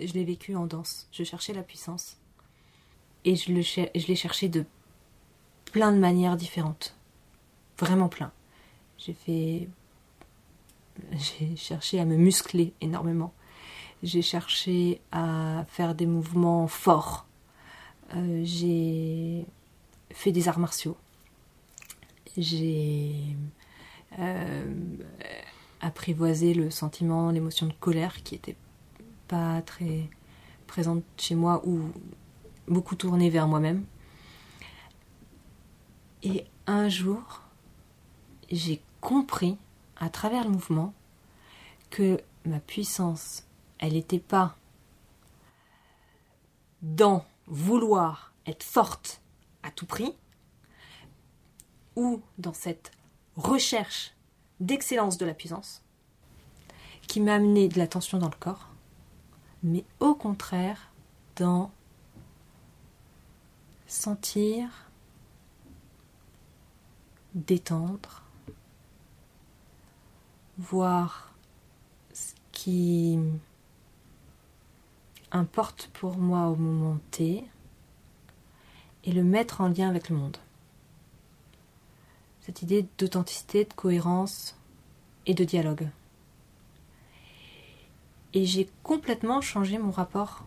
je l'ai vécu en danse. Je cherchais la puissance. Et je, l'ai cherché de plein de manières différentes. Vraiment plein. J'ai fait. J'ai cherché à me muscler énormément. J'ai cherché à faire des mouvements forts. Euh, j'ai fait des arts martiaux. J'ai euh, apprivoisé le sentiment, l'émotion de colère qui était pas très présente chez moi ou beaucoup tournée vers moi-même. Et un jour, j'ai compris à travers le mouvement que ma puissance, elle n'était pas dans vouloir être forte à tout prix ou dans cette recherche d'excellence de la puissance qui m'a amené de la tension dans le corps, mais au contraire dans sentir, détendre, voir ce qui importe pour moi au moment T et le mettre en lien avec le monde. Cette idée d'authenticité, de cohérence et de dialogue. Et j'ai complètement changé mon rapport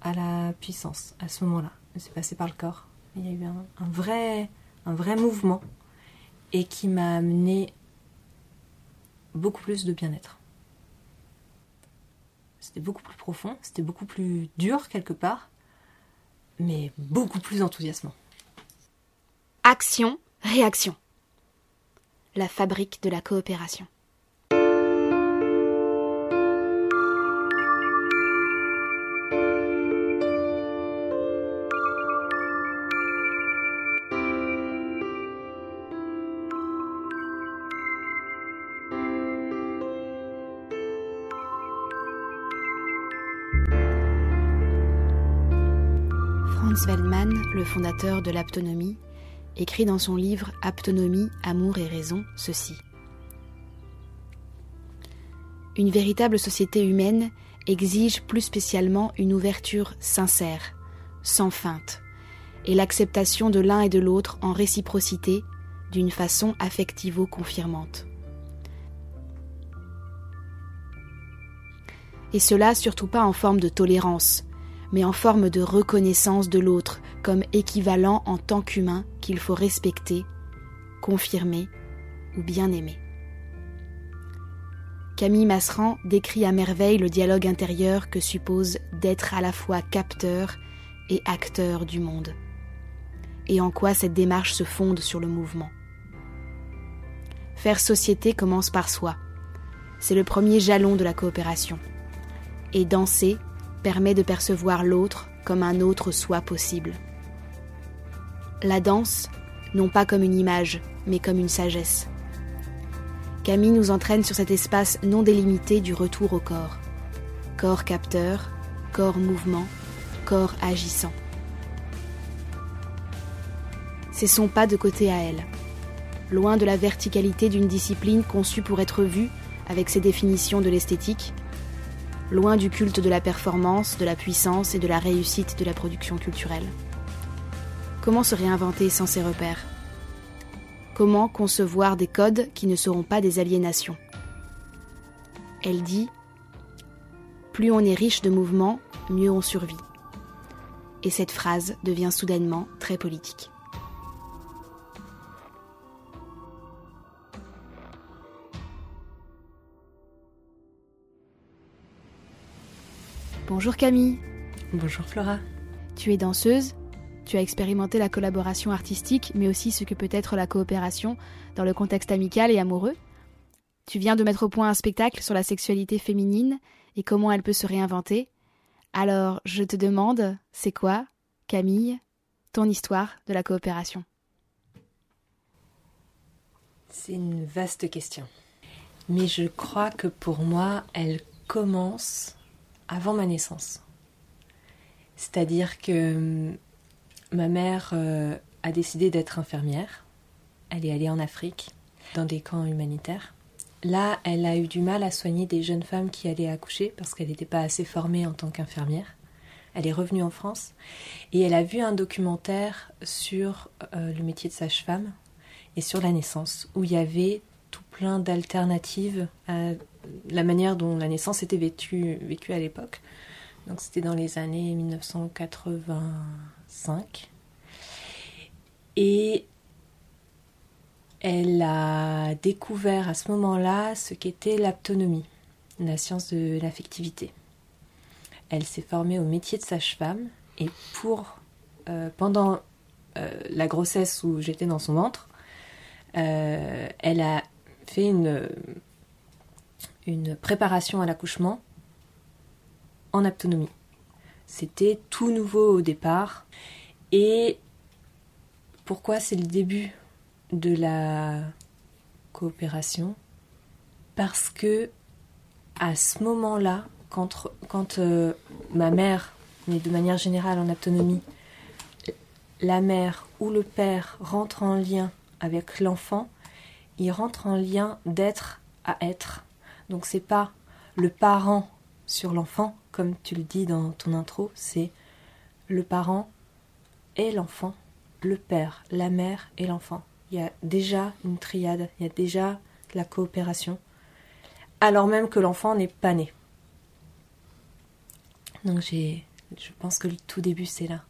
à la puissance à ce moment-là. C'est passé par le corps. Il y a eu un, vrai, un vrai mouvement et qui m'a amené beaucoup plus de bien-être. C'était beaucoup plus profond, c'était beaucoup plus dur quelque part, mais beaucoup plus enthousiasmant. Action, réaction. La fabrique de la coopération. Franz Wellmann, le fondateur de l'aptonomie, écrit dans son livre Aptonomie, amour et raison ceci. Une véritable société humaine exige plus spécialement une ouverture sincère, sans feinte, et l'acceptation de l'un et de l'autre en réciprocité d'une façon affectivo-confirmante. Et cela surtout pas en forme de tolérance, mais en forme de reconnaissance de l'autre comme équivalent en tant qu'humain qu'il faut respecter, confirmer ou bien aimer. Camille Masseran décrit à merveille le dialogue intérieur que suppose d'être à la fois capteur et acteur du monde, et en quoi cette démarche se fonde sur le mouvement. Faire société commence par soi. C'est le premier jalon de la coopération. Et danser permet de percevoir l'autre comme un autre soi possible. La danse, non pas comme une image, mais comme une sagesse. Camille nous entraîne sur cet espace non délimité du retour au corps. Corps capteur, corps mouvement, corps agissant. C'est son pas de côté à elle. Loin de la verticalité d'une discipline conçue pour être vue avec ses définitions de l'esthétique, loin du culte de la performance, de la puissance et de la réussite de la production culturelle. Comment se réinventer sans ces repères? Comment concevoir des codes qui ne seront pas des aliénations? Elle dit Plus on est riche de mouvements, mieux on survit. Et cette phrase devient soudainement très politique. Bonjour Camille. Bonjour Flora. Tu es danseuse, tu as expérimenté la collaboration artistique, mais aussi ce que peut être la coopération dans le contexte amical et amoureux. Tu viens de mettre au point un spectacle sur la sexualité féminine et comment elle peut se réinventer. Alors, je te demande, c'est quoi, Camille, ton histoire de la coopération? C'est une vaste question. Mais je crois que pour moi, elle commence avant ma naissance. C'est-à-dire que hum, ma mère euh, a décidé d'être infirmière. Elle est allée en Afrique, dans des camps humanitaires. là, elle a eu du mal à soigner des jeunes femmes qui allaient accoucher parce qu'elle n'était pas assez formée en tant qu'infirmière. Elle est revenue en France et elle a vu un documentaire sur euh, le métier de sage-femme et sur la naissance, où il y avait tout plein d'alternatives à la manière dont la naissance était vécue, vécue à l'époque. Donc c'était dans les années 1985. Et elle a découvert à ce moment-là ce qu'était l'aptonomie, la science de l'affectivité. Elle s'est formée au métier de sage-femme et pour euh, pendant euh, la grossesse où j'étais dans son ventre, euh, elle a fait une, préparation à l'accouchement en aptonomie. C'était tout nouveau au départ et pourquoi c'est le début de la coopération? Parce que à ce moment-là, quand, quand euh, ma mère, mais de manière générale en autonomie, la mère ou le père rentre en lien avec l'enfant, il rentre en lien d'être à être. Donc c'est pas le parent sur l'enfant, comme tu le dis dans ton intro, c'est le parent et l'enfant le père, la mère et l'enfant. Il y a déjà une triade, il y a déjà la coopération, alors même que l'enfant n'est pas né. Donc j'ai, je pense que le tout début c'est là.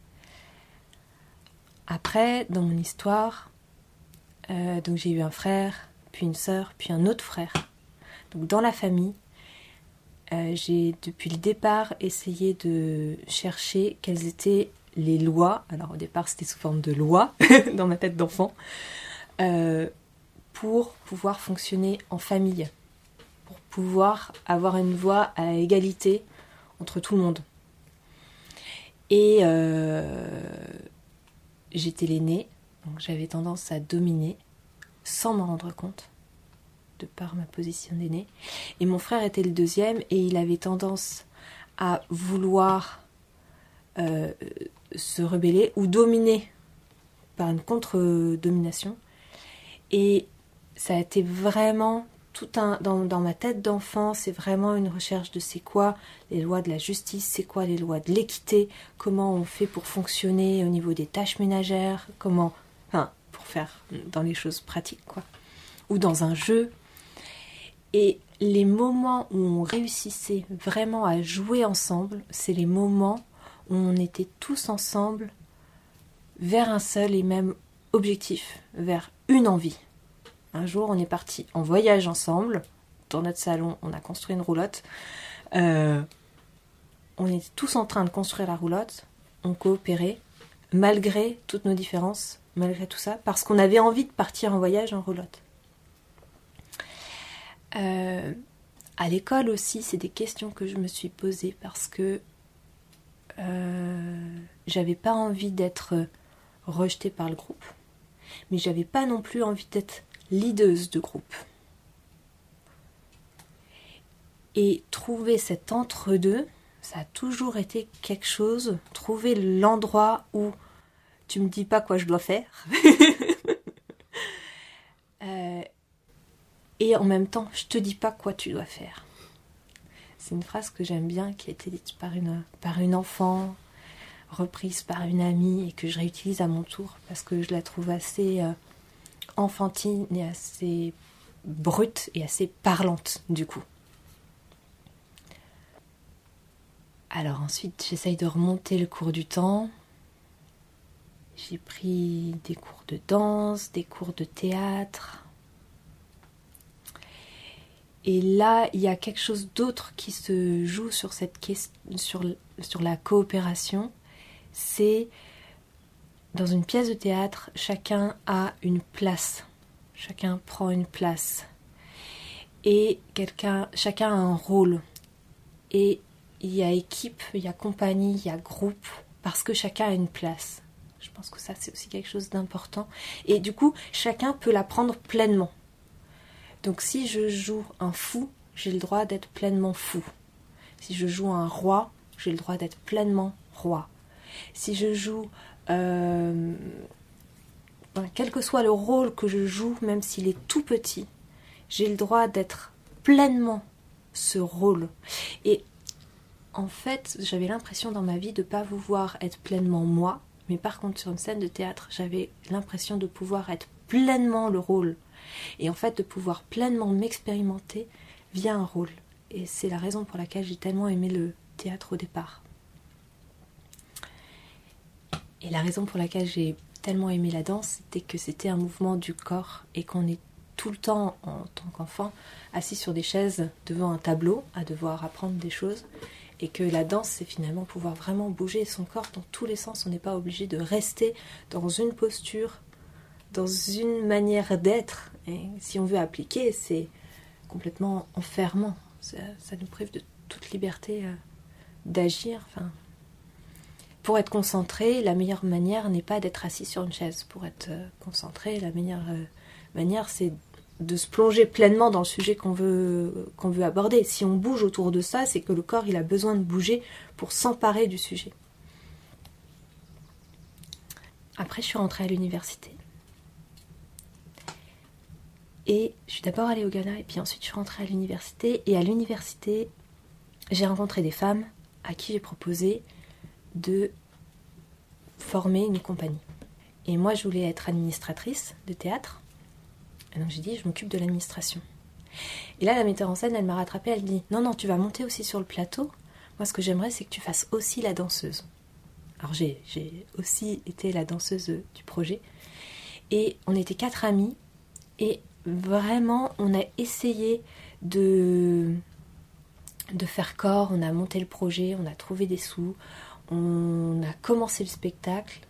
Après, dans mon histoire, euh, donc j'ai eu un frère, puis une sœur, puis un autre frère. Donc dans la famille, euh, j'ai depuis le départ essayé de chercher quelles étaient les lois, alors au départ c'était sous forme de loi dans ma tête d'enfant, euh, pour pouvoir fonctionner en famille, pour pouvoir avoir une voix à égalité entre tout le monde. Et j'étais l'aînée, donc j'avais tendance à dominer sans m'en rendre compte, de par ma position d'aîné. Et mon frère était le deuxième et il avait tendance à vouloir euh, se rebeller ou dominer par une contre-domination. Et ça a été vraiment tout un dans, ma tête d'enfant, c'est vraiment une recherche de c'est quoi les lois de la justice, c'est quoi les lois de l'équité, comment on fait pour fonctionner au niveau des tâches ménagères, comment faire dans les choses pratiques quoi. Ou dans un jeu. Et les moments où on réussissait vraiment à jouer ensemble, c'est les moments on était tous ensemble vers un seul et même objectif, vers une envie. Un jour, on est parti en voyage ensemble. Dans notre salon, on a construit une roulotte. Euh, on était tous en train de construire la roulotte. On coopérait, malgré toutes nos différences, malgré tout ça, parce qu'on avait envie de partir en voyage en roulotte. Euh, à l'école aussi, c'est des questions que je me suis posées parce que euh, j'avais pas envie d'être rejetée par le groupe, mais j'avais pas non plus envie d'être leaduse de groupe. Et trouver cet entre-deux, ça a toujours été quelque chose, trouver l'endroit où tu me dis pas quoi je dois faire. Euh, et en même temps, je te dis pas quoi tu dois faire. C'est une phrase que j'aime bien, qui a été dite par une, par une enfant, reprise par une amie et que je réutilise à mon tour parce que je la trouve assez euh, enfantine et assez brute et assez parlante du coup. Alors ensuite, j'essaye de remonter le cours du temps. J'ai pris des cours de danse, des cours de théâtre, et là, il y a quelque chose d'autre qui se joue sur, cette sur, sur la coopération. C'est dans une pièce de théâtre, chacun a une place. Chacun prend une place. Et quelqu'un, chacun a un rôle. Et il y a équipe, il y a compagnie, il y a groupe, parce que chacun a une place. Pense que ça, c'est aussi quelque chose d'important. Et du coup, chacun peut la prendre pleinement. Donc si je joue un fou, j'ai le droit d'être pleinement fou. Si je joue un roi, j'ai le droit d'être pleinement roi. Si je joue... Euh, quel que soit le rôle que je joue, même s'il est tout petit, j'ai le droit d'être pleinement ce rôle. Et en fait, j'avais l'impression dans ma vie de ne pas pouvoir être pleinement moi, mais par contre sur une scène de théâtre, j'avais l'impression de pouvoir être pleinement le rôle. Et en fait, de pouvoir pleinement m'expérimenter via un rôle. Et c'est la raison pour laquelle j'ai tellement aimé le théâtre au départ. Et la raison pour laquelle j'ai tellement aimé la danse, c'était que c'était un mouvement du corps et qu'on est tout le temps, en tant qu'enfant, assis sur des chaises devant un tableau, à devoir apprendre des choses. Et que la danse, c'est finalement pouvoir vraiment bouger son corps dans tous les sens. On n'est pas obligé de rester dans une posture, dans une manière d'être. Et si on veut appliquer, c'est complètement enfermant. Ça, nous prive de toute liberté euh, d'agir. Enfin, pour être concentré, la meilleure manière n'est pas d'être assis sur une chaise. Pour être euh, concentré, la meilleure euh, manière, c'est de se plonger pleinement dans le sujet qu'on veut, qu'on veut aborder. Si on bouge autour de ça, c'est que le corps a besoin de bouger pour s'emparer du sujet. Après, je suis rentrée à l'université. Et je suis d'abord allée au Ghana et puis ensuite je suis rentrée à l'université. Et à l'université, j'ai rencontré des femmes à qui j'ai proposé de former une compagnie. Et moi, je voulais être administratrice de théâtre. Et donc j'ai dit, je m'occupe de l'administration. Et là, la metteur en scène, elle m'a rattrapée, elle dit, non, non, tu vas monter aussi sur le plateau. Moi, ce que j'aimerais, c'est que tu fasses aussi la danseuse. Alors j'ai aussi été la danseuse du projet. Et on était quatre amis. Et vraiment, on a essayé de, de faire corps. On a monté le projet, on a trouvé des sous, on a commencé le spectacle.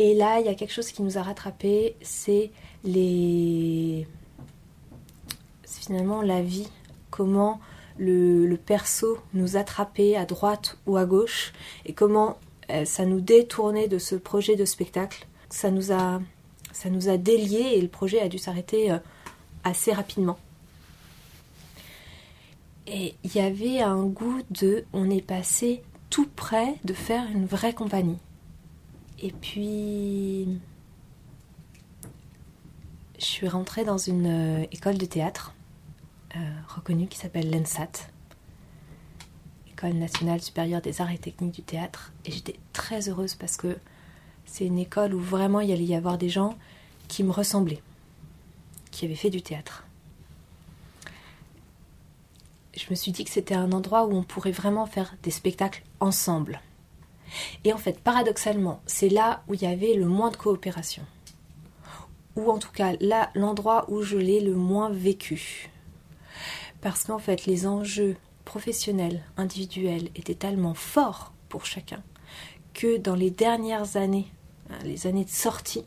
Et là, il y a quelque chose qui nous a rattrapés, c'est les. Finalement la vie. Comment le, perso nous attrapait à droite ou à gauche et comment euh, ça nous détournait de ce projet de spectacle. Ça nous a, ça nous a déliés et le projet a dû s'arrêter euh, assez rapidement. Et il y avait un goût de. On est passé tout près de faire une vraie compagnie. Et puis, je suis rentrée dans une euh, école de théâtre euh, reconnue qui s'appelle l'ENSAT, École nationale supérieure des arts et techniques du théâtre. Et j'étais très heureuse parce que c'est une école où vraiment il allait y avoir des gens qui me ressemblaient, qui avaient fait du théâtre je me suis dit que c'était un endroit où on pourrait vraiment faire des spectacles ensemble. Et en fait, paradoxalement, c'est là où il y avait le moins de coopération. Ou en tout cas, là, l'endroit où je l'ai le moins vécu. Parce qu'en fait, les enjeux professionnels, individuels étaient tellement forts pour chacun que dans les dernières années, hein, les années de sortie,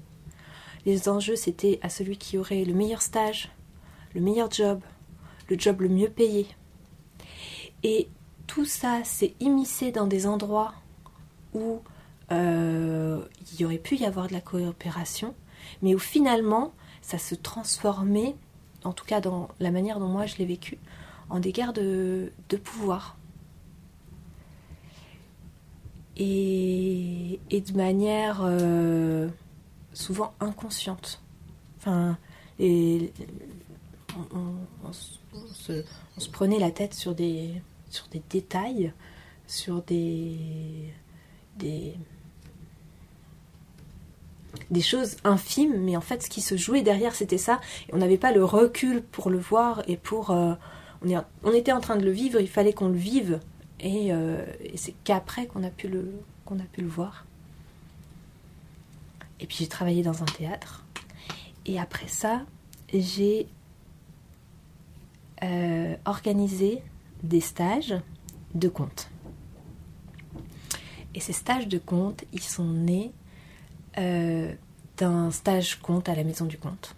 les enjeux c'était à celui qui aurait le meilleur stage, le meilleur job, le job le mieux payé, et tout ça s'est immiscé dans des endroits où euh, il y aurait pu y avoir de la coopération, mais où finalement ça se transformait, en tout cas dans la manière dont moi je l'ai vécu, en des guerres de, pouvoir. Et, de manière euh, souvent inconsciente. Enfin, on, se, on, se, prenait la tête sur des, sur des détails, sur des, des, choses infimes, mais en fait, ce qui se jouait derrière, c'était ça. Et on n'avait pas le recul pour le voir et pour. Euh, on, était en train de le vivre, il fallait qu'on le vive. Et, euh, c'est qu'après qu'on a, pu le, a pu le voir. Et puis j'ai travaillé dans un théâtre. Et après ça, j'ai euh, organisé des stages de conte. Et ces stages de conte, ils sont nés euh, d'un stage conte à la maison du conte.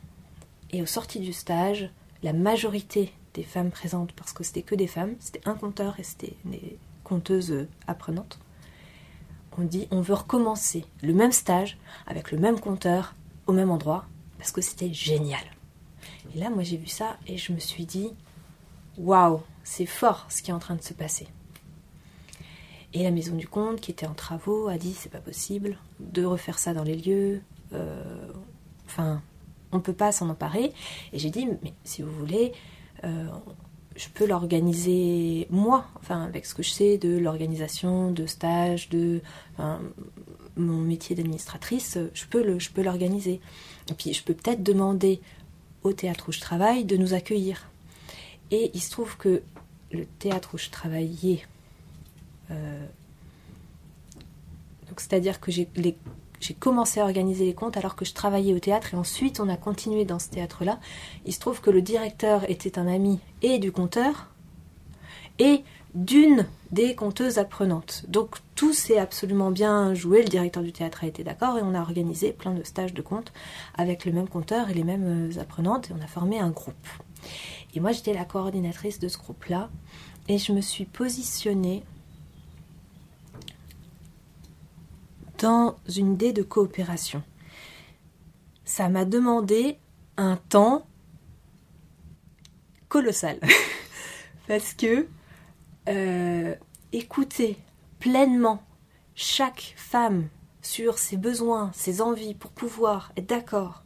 Et au sorti du stage, la majorité des femmes présentes, parce que c'était que des femmes, c'était un conteur et c'était des conteuses apprenantes, on dit on veut recommencer le même stage avec le même conteur au même endroit parce que c'était génial. Et là, moi j'ai vu ça et je me suis dit waouh, c'est fort ce qui est en train de se passer. Et la maison du comte, qui était en travaux, a dit c'est pas possible de refaire ça dans les lieux. Euh, enfin, on peut pas s'en emparer. Et j'ai dit, mais si vous voulez, euh, je peux l'organiser moi, enfin avec ce que je sais de l'organisation, de stage, de mon métier d'administratrice, je peux le, je peux l'organiser. Et puis je peux peut-être demander au théâtre où je travaille de nous accueillir. Et il se trouve que le théâtre où je travaillais, donc c'est-à-dire que j'ai commencé à organiser les comptes alors que je travaillais au théâtre et ensuite on a continué dans ce théâtre-là. Il se trouve que le directeur était un ami et du conteur et d'une des conteuses apprenantes. Donc tout s'est absolument bien joué, le directeur du théâtre a été d'accord et on a organisé plein de stages de contes avec le même conteur et les mêmes euh, apprenantes et on a formé un groupe. Et moi j'étais la coordinatrice de ce groupe-là et je me suis positionnée dans une idée de coopération. Ça m'a demandé un temps colossal parce que euh, écouter pleinement chaque femme sur ses besoins, ses envies pour pouvoir être d'accord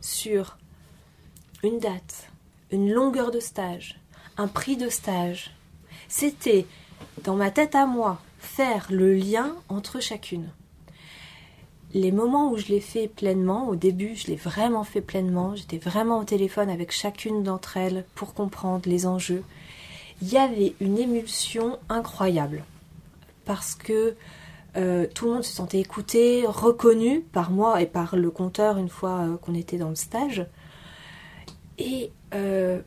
sur une date, une longueur de stage, un prix de stage, c'était dans ma tête à moi faire le lien entre chacune. Les moments où je l'ai fait pleinement, au début je l'ai vraiment fait pleinement, j'étais vraiment au téléphone avec chacune d'entre elles pour comprendre les enjeux, il y avait une émulsion incroyable parce que euh, tout le monde se sentait écouté, reconnu par moi et par le compteur une fois euh, qu'on était dans le stage. Et euh,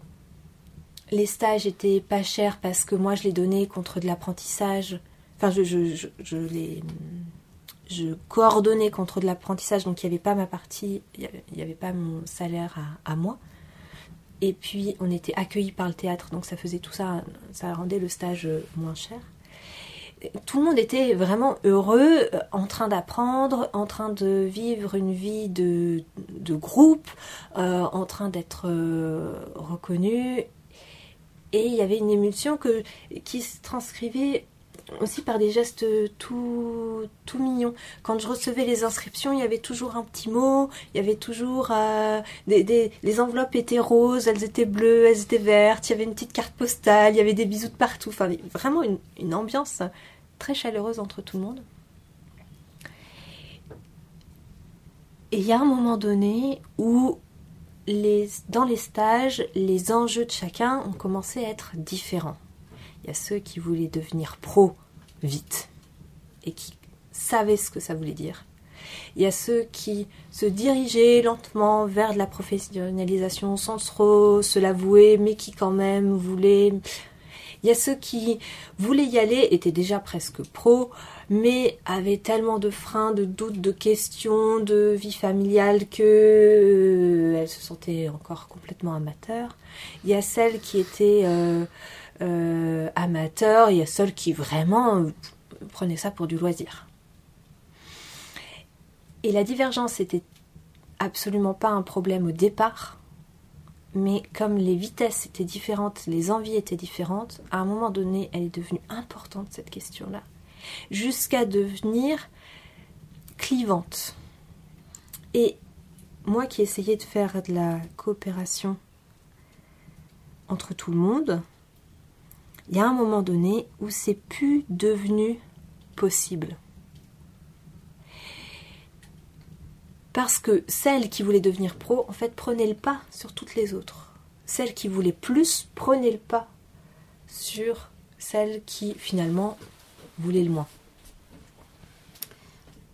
les stages étaient pas chers parce que moi je les donnais contre de l'apprentissage. Enfin, je, je, les. Je coordonnais contre de l'apprentissage, donc il n'y avait pas ma partie, il n'y avait, pas mon salaire à moi. Et puis on était accueillis par le théâtre, donc ça faisait tout ça, ça rendait le stage moins cher. Tout le monde était vraiment heureux, euh, en train d'apprendre, en train de vivre une vie de, groupe, euh, en train d'être euh, reconnu. Et il y avait une émulsion que, qui se transcrivait aussi par des gestes tout, tout mignons. Quand je recevais les inscriptions, il y avait toujours un petit mot, il y avait toujours euh, des, les enveloppes étaient roses, elles étaient bleues, elles étaient vertes, il y avait une petite carte postale, il y avait des bisous de partout. Enfin, vraiment une, une ambiance très chaleureuse entre tout le monde. Et il y a un moment donné où les, dans les stages, les enjeux de chacun ont commencé à être différents. Il y a ceux qui voulaient devenir pro vite et qui savaient ce que ça voulait dire. Il y a ceux qui se dirigeaient lentement vers de la professionnalisation sans trop se l'avouer, mais qui quand même voulaient. Il y a ceux qui voulaient y aller, étaient déjà presque pro, mais avaient tellement de freins, de doutes, de questions, de vie familiale que euh, elles se sentaient encore complètement amateurs. Il y a celles qui étaient euh, euh, amateurs, il y a ceux qui vraiment euh, prenaient ça pour du loisir. Et la divergence n'était absolument pas un problème au départ, mais comme les vitesses étaient différentes, les envies étaient différentes, à un moment donné, elle est devenue importante cette question-là, jusqu'à devenir clivante. Et moi qui essayais de faire de la coopération entre tout le monde, il y a un moment donné où c'est plus devenu possible. Parce que celle qui voulait devenir pro, en fait, prenait le pas sur toutes les autres. Celle qui voulait plus prenait le pas sur celle qui finalement voulait le moins.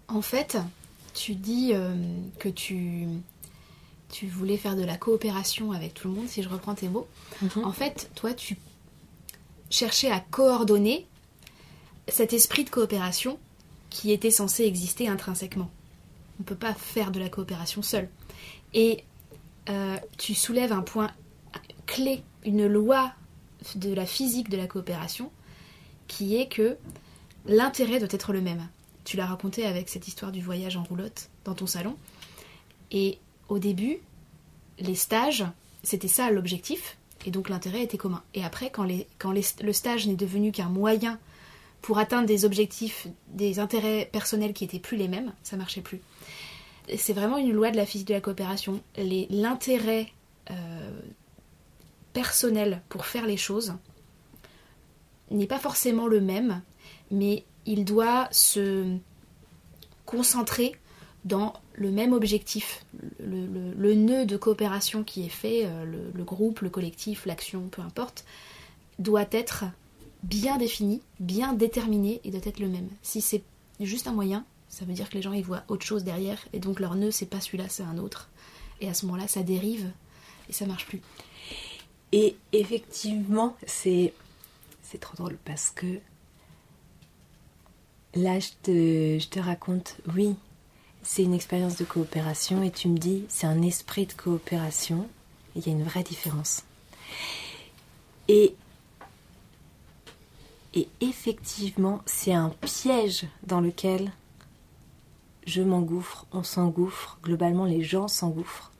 En fait, tu dis euh, que tu, tu voulais faire de la coopération avec tout le monde, si je reprends tes mots. Mhm. En fait, toi, tu chercher à coordonner cet esprit de coopération qui était censé exister intrinsèquement. On ne peut pas faire de la coopération seul. Et euh, tu soulèves un point clé, une loi de la physique de la coopération, qui est que l'intérêt doit être le même. Tu l'as raconté avec cette histoire du voyage en roulotte dans ton salon. Et au début, les stages, c'était ça l'objectif. Et donc l'intérêt était commun. Et après, quand, le stage n'est devenu qu'un moyen pour atteindre des objectifs, des intérêts personnels qui étaient plus les mêmes, ça marchait plus. c'est vraiment une loi de la physique de la coopération. L'intérêt euh, personnel pour faire les choses n'est pas forcément le même, mais il doit se concentrer dans le même objectif, le, nœud de coopération qui est fait, euh, le, groupe, le collectif, l'action, peu importe, doit être bien défini, bien déterminé et doit être le même. Si c'est juste un moyen, ça veut dire que les gens ils voient autre chose derrière et donc leur nœud c'est pas celui-là, c'est un autre. Et à ce moment-là, ça dérive et ça marche plus. Et effectivement, c'est c'est trop drôle parce que là, je te, je te raconte, oui, c'est une expérience de coopération et tu me dis, c'est un esprit de coopération. Il y a une vraie différence. Et, effectivement, c'est un piège dans lequel je m'engouffre, on s'engouffre, globalement les gens s'engouffrent.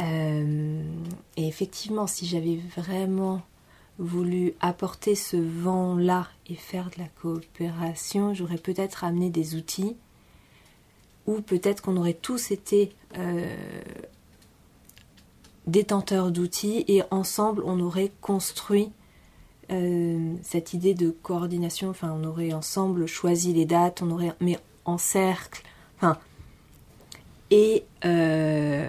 Euh, et effectivement, si j'avais vraiment voulu apporter ce vent-là et faire de la coopération, j'aurais peut-être amené des outils, ou peut-être qu'on aurait tous été euh, détenteurs d'outils et ensemble on aurait construit euh, cette idée de coordination, enfin on aurait ensemble choisi les dates, on aurait mais en cercle, enfin et euh,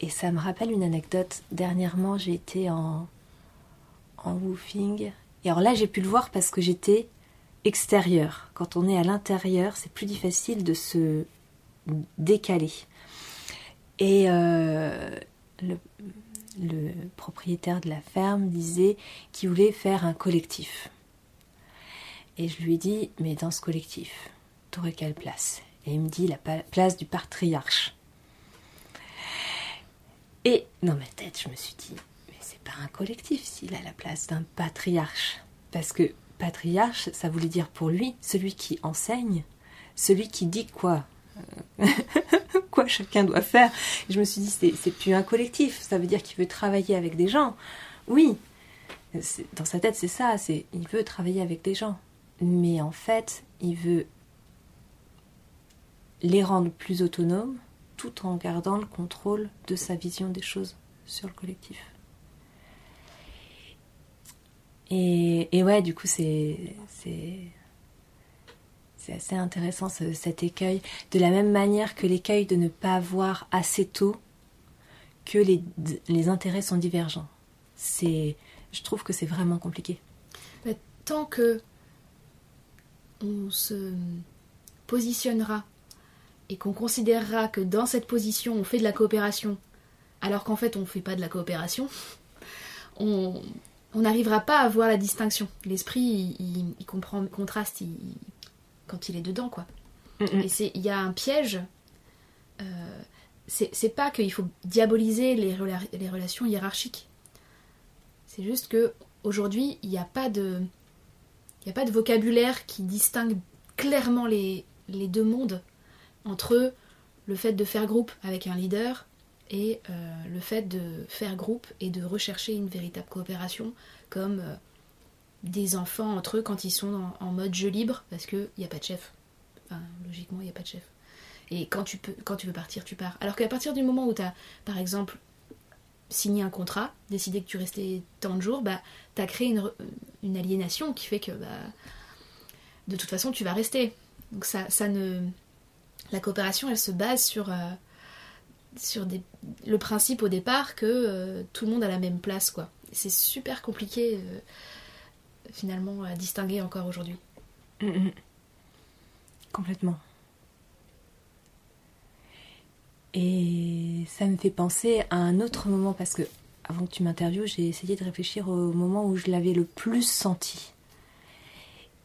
et ça me rappelle une anecdote. Dernièrement, j'ai été en, en woofing. Et alors là, j'ai pu le voir parce que j'étais extérieure. Quand on est à l'intérieur, c'est plus difficile de se décaler. Et euh, le, le, propriétaire de la ferme disait qu'il voulait faire un collectif. Et je lui ai dit, mais dans ce collectif, t'aurais quelle place? Et il me dit la place du patriarche. Et dans ma tête, je me suis dit, mais c'est pas un collectif s'il a la place d'un patriarche. Parce que patriarche, ça voulait dire pour lui celui qui enseigne, celui qui dit quoi euh, quoi chacun doit faire. je me suis dit, c'est plus un collectif, ça veut dire qu'il veut travailler avec des gens. Oui, dans sa tête, c'est ça, c'est il veut travailler avec des gens. Mais en fait, il veut les rendre plus autonomes, tout en gardant le contrôle de sa vision des choses sur le collectif. Et, ouais, du coup, c'est assez intéressant cet écueil. De la même manière que l'écueil de ne pas voir assez tôt que les, les intérêts sont divergents. Je trouve que c'est vraiment compliqué. tant que on se positionnera et qu'on considérera que dans cette position on fait de la coopération alors qu'en fait on ne fait pas de la coopération, on n'arrivera pas à voir la distinction. L'esprit, il, comprend le contraste quand il est dedans, quoi. Et c'est, il y a un piège. Euh, c'est, pas qu'il faut diaboliser les, les relations hiérarchiques. C'est juste que aujourd'hui, il n'y a pas de, il a pas de vocabulaire qui distingue clairement les, les deux mondes entre le fait de faire groupe avec un leader et euh, le fait de faire groupe et de rechercher une véritable coopération comme euh, des enfants entre eux quand ils sont en, mode jeu libre parce qu'il n'y a pas de chef. Enfin, logiquement, il n'y a pas de chef. Et quand tu, peux, quand tu veux partir, tu pars. Alors qu'à partir du moment où tu as, par exemple, signé un contrat, décidé que tu restais tant de jours, bah, tu as créé une, une, aliénation qui fait que bah, de toute façon, tu vas rester. Donc ça, ça ne la coopération, elle se base sur, euh, sur le principe au départ que euh, tout le monde a la même place, quoi. C'est super compliqué, euh, finalement, à distinguer encore aujourd'hui. Mm, mm. Complètement. Et ça me fait penser à un autre moment, parce que avant que tu m'interviewes, j'ai essayé de réfléchir au moment où je l'avais le plus senti.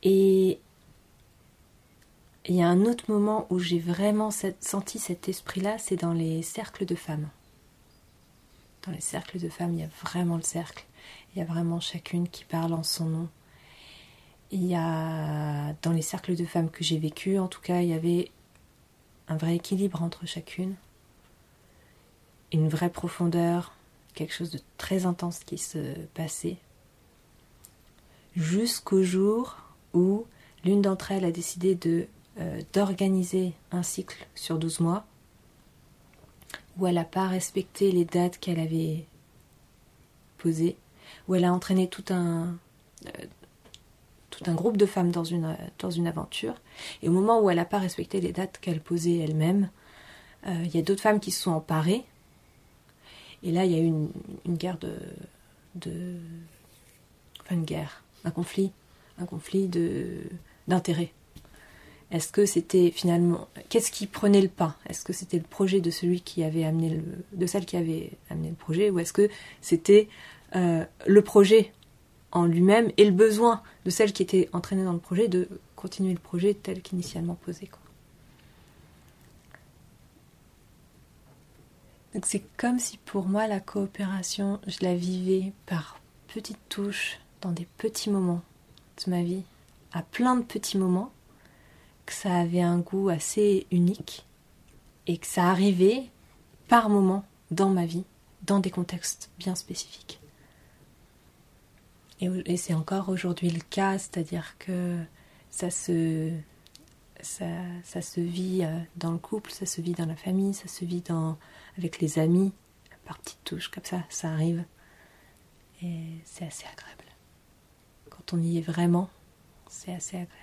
Et il y a un autre moment où j'ai vraiment senti cet esprit-là, c'est dans les cercles de femmes. Dans les cercles de femmes, il y a vraiment le cercle. Il y a vraiment chacune qui parle en son nom. Il y a, dans les cercles de femmes que j'ai vécu, en tout cas, il y avait un vrai équilibre entre chacune. Une vraie profondeur, quelque chose de très intense qui se passait. Jusqu'au jour où l'une d'entre elles a décidé de euh, d'organiser un cycle sur 12 mois où elle n'a pas respecté les dates qu'elle avait posées, où elle a entraîné tout un, euh, tout un groupe de femmes dans une, dans une aventure. Et au moment où elle n'a pas respecté les dates qu'elle posait elle-même, euh, il y a d'autres femmes qui se sont emparées. Et là, il y a eu une, guerre de, de. Enfin, une guerre, un conflit, un conflit d'intérêts. Est-ce que c'était finalement. Qu'est-ce qui prenait le pas? Est-ce que c'était le projet de celui qui avait amené le. celle qui avait amené le projet Ou est-ce que c'était euh, le projet en lui-même et le besoin de celle qui était entraînée dans le projet de continuer le projet tel qu'initialement posé. Donc c'est comme si pour moi la coopération, je la vivais par petites touches, dans des petits moments de ma vie, à plein de petits moments, que ça avait un goût assez unique et que ça arrivait par moments dans ma vie, dans des contextes bien spécifiques. Et, c'est encore aujourd'hui le cas, c'est-à-dire que ça se, ça, ça, se vit euh, dans le couple, ça se vit dans la famille, ça se vit dans, avec les amis, par petites touches comme ça, ça arrive. Et c'est assez agréable. Quand on y est vraiment, c'est assez agréable.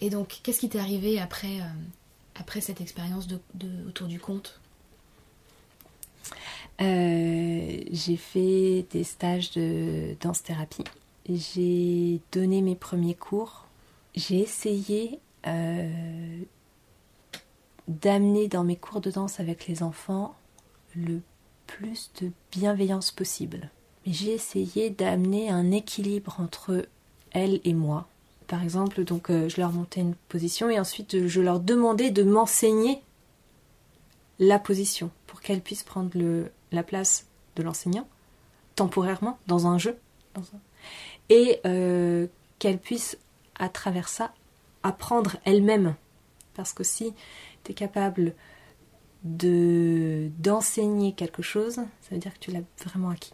Et donc, qu'est-ce qui t'est arrivé après, euh, cette expérience autour du conte euh, j'ai fait des stages de danse-thérapie. J'ai donné mes premiers cours. J'ai essayé euh, d'amener dans mes cours de danse avec les enfants le plus de bienveillance possible. J'ai essayé d'amener un équilibre entre elles et moi. Par exemple, donc euh, je leur montais une position et ensuite je leur demandais de m'enseigner la position pour qu'elles puissent prendre la place de l'enseignant, temporairement, dans un jeu, et euh, qu'elle puisse, à travers ça, apprendre elle-même. Parce que si tu es capable de d'enseigner quelque chose, ça veut dire que tu l'as vraiment acquis.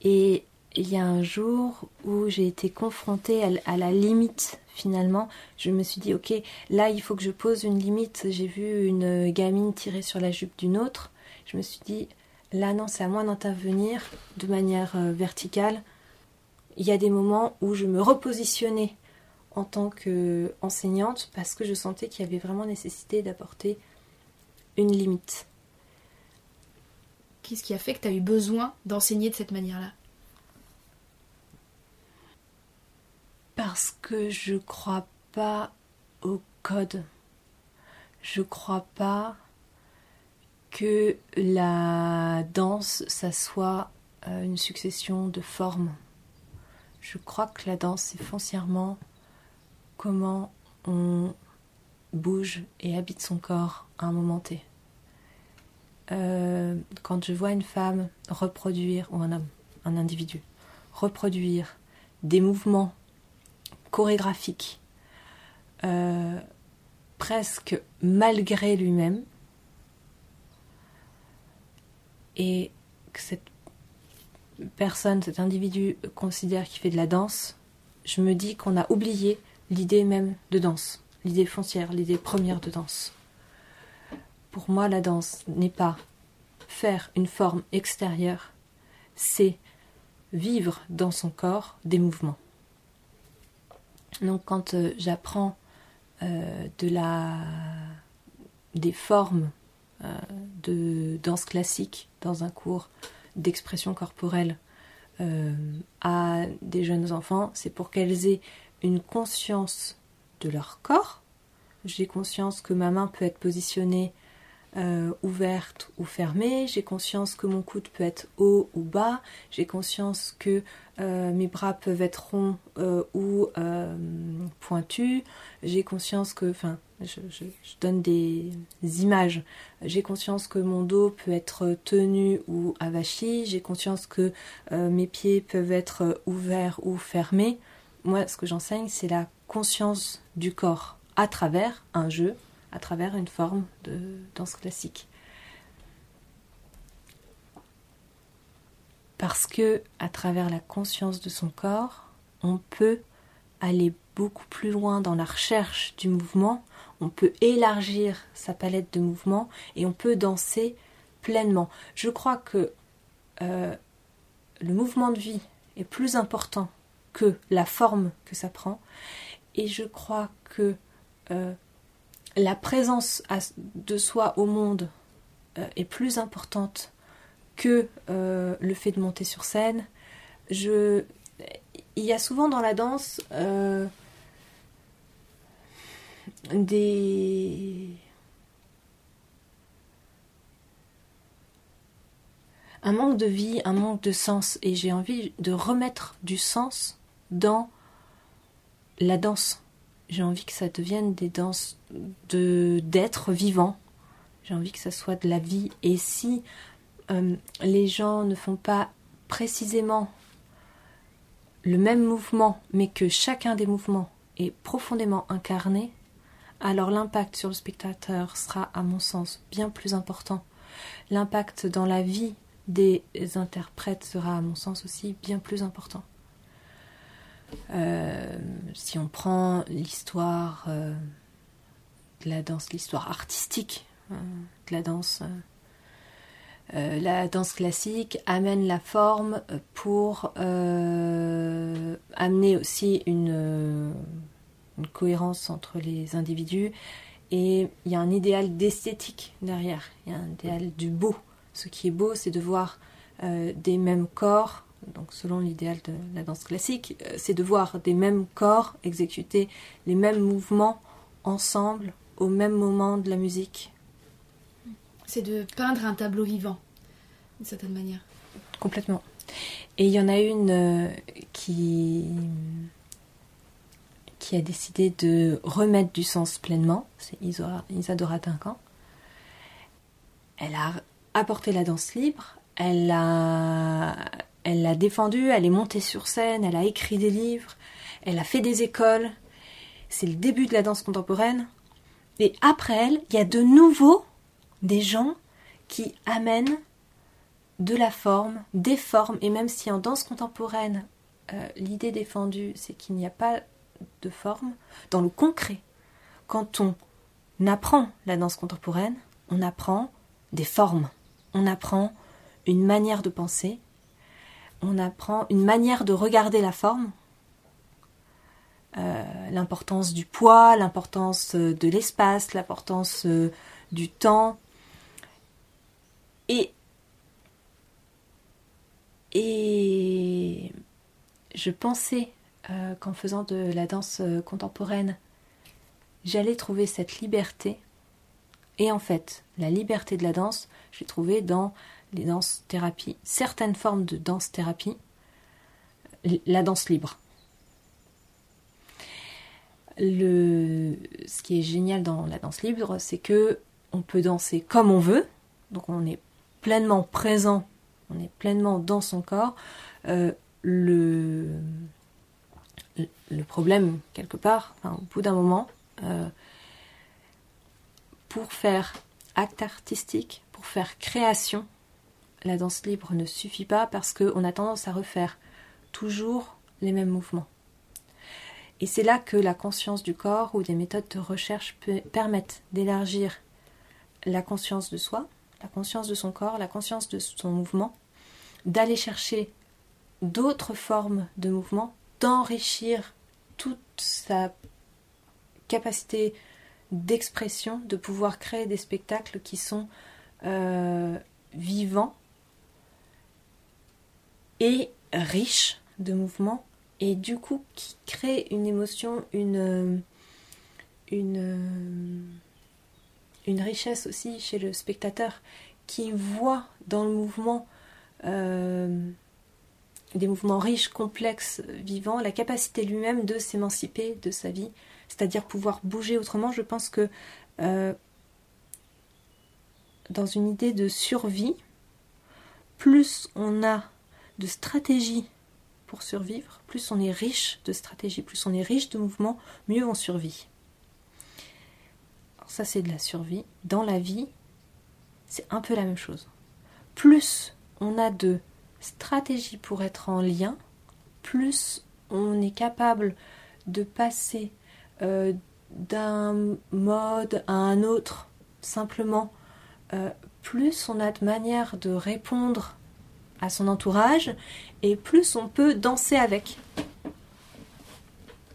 Et il y a un jour où j'ai été confrontée à, la limite finalement. Je me suis dit, ok, là il faut que je pose une limite. J'ai vu une gamine tirer sur la jupe d'une autre je me suis dit, là non, c'est à moi d'intervenir de manière euh, verticale. Il y a des moments où je me repositionnais en tant qu'enseignante parce que je sentais qu'il y avait vraiment nécessité d'apporter une limite. Qu'est-ce qui a fait que tu as eu besoin d'enseigner de cette manière-là? Parce que je crois pas au code. Je crois pas que la danse, ça soit euh, une succession de formes. Je crois que la danse, c'est foncièrement comment on bouge et habite son corps à un moment T. Euh, quand je vois une femme reproduire, ou un homme, un individu, reproduire des mouvements chorégraphiques, euh, presque malgré lui-même, et que cette personne, cet individu considère qu'il fait de la danse, je me dis qu'on a oublié l'idée même de danse, l'idée foncière, l'idée première de danse. Pour moi, la danse n'est pas faire une forme extérieure, c'est vivre dans son corps des mouvements. Donc quand euh, j'apprends euh, de la des formes euh, de danse classique dans un cours d'expression corporelle à des jeunes enfants, c'est pour qu'elles aient une conscience de leur corps. J'ai conscience que ma main peut être positionnée euh, ouverte ou fermée, j'ai conscience que mon coude peut être haut ou bas, j'ai conscience que euh, mes bras peuvent être ronds euh, ou pointus, j'ai conscience que, enfin, je, donne des images, j'ai conscience que mon dos peut être tenu ou avachi, j'ai conscience que mes pieds peuvent être ouverts ou fermés. Moi, ce que j'enseigne, c'est la conscience du corps à travers un jeu à travers une forme de danse classique. Parce que à travers la conscience de son corps, on peut aller beaucoup plus loin dans la recherche du mouvement, on peut élargir sa palette de mouvements et on peut danser pleinement. Je crois que euh, le mouvement de vie est plus important que la forme que ça prend et je crois que euh, la présence de soi au monde euh, est plus importante que le fait de monter sur scène. Il y a souvent dans la danse des un manque de vie, un manque de sens et j'ai envie de remettre du sens dans la danse. J'ai envie que ça devienne des danses de d'être vivant. J'ai envie que ça soit de la vie et si euh, les gens ne font pas précisément le même mouvement mais que chacun des mouvements est profondément incarné, alors l'impact sur le spectateur sera, à mon sens, bien plus important. L'impact dans la vie des interprètes sera, à mon sens, aussi bien plus important. Euh, si on prend l'histoire euh, de la danse, l'histoire artistique hein, de la danse, euh, la danse classique amène la forme pour amener aussi une cohérence entre les individus et il y a un idéal d'esthétique derrière, il y a un idéal du beau. Ce qui est beau, c'est de voir euh, des mêmes corps, donc selon l'idéal de la danse classique, euh, c'est de voir des mêmes corps exécuter les mêmes mouvements ensemble au même moment de la musique. C'est de peindre un tableau vivant, d'une certaine manière. Complètement. Et il y en a une euh, qui qui a décidé de remettre du sens pleinement, c'est Isadora Duncan. Elle a apporté la danse libre, elle l'a elle l'a défendue, elle est montée sur scène, elle a écrit des livres, elle a fait des écoles. C'est le début de la danse contemporaine. Et après elle, il y a de nouveau des gens qui amènent de la forme, des formes, et même si en danse contemporaine, euh, l'idée défendue, c'est qu'il n'y a pas de forme, dans le concret. Quand on apprend la danse contemporaine, on apprend des formes, on apprend une manière de penser, on apprend une manière de regarder la forme, euh, l'importance du poids, l'importance de l'espace, l'importance euh, du temps. Et, je pensais euh, qu'en faisant de la danse euh, contemporaine, j'allais trouver cette liberté. Et en fait, la liberté de la danse, je l'ai trouvée dans les danses thérapies, certaines formes de danse thérapie, la danse libre. Ce qui est génial dans la danse libre, c'est que on peut danser comme on veut, donc on est pleinement présent, on est pleinement dans son corps. Euh, le, le problème, quelque part, au bout d'un moment, euh, pour faire acte artistique, pour faire création, la danse libre ne suffit pas parce qu'on a tendance à refaire toujours les mêmes mouvements. Et c'est là que la conscience du corps ou des méthodes de recherche permettent d'élargir la conscience de soi, la conscience de son corps, la conscience de son mouvement, d'aller chercher d'autres formes de mouvement, d'enrichir toute sa capacité d'expression, de pouvoir créer des spectacles qui sont euh, vivants et riches de mouvements et du coup qui créent une émotion, une, une, une richesse aussi chez le spectateur qui voit dans le mouvement euh, des mouvements riches, complexes, vivants, la capacité lui-même de s'émanciper de sa vie, c'est-à-dire pouvoir bouger autrement. Je pense que euh, dans une idée de survie, plus on a de stratégies pour survivre, plus on est riche de stratégies, plus on est riche de mouvements, mieux on survit. Ça c'est de la survie. Dans la vie, c'est un peu la même chose. Plus on a de stratégie pour être en lien, plus on est capable de passer euh, d'un mode à un autre, simplement, euh, plus on a de manière de répondre à son entourage, et plus on peut danser avec.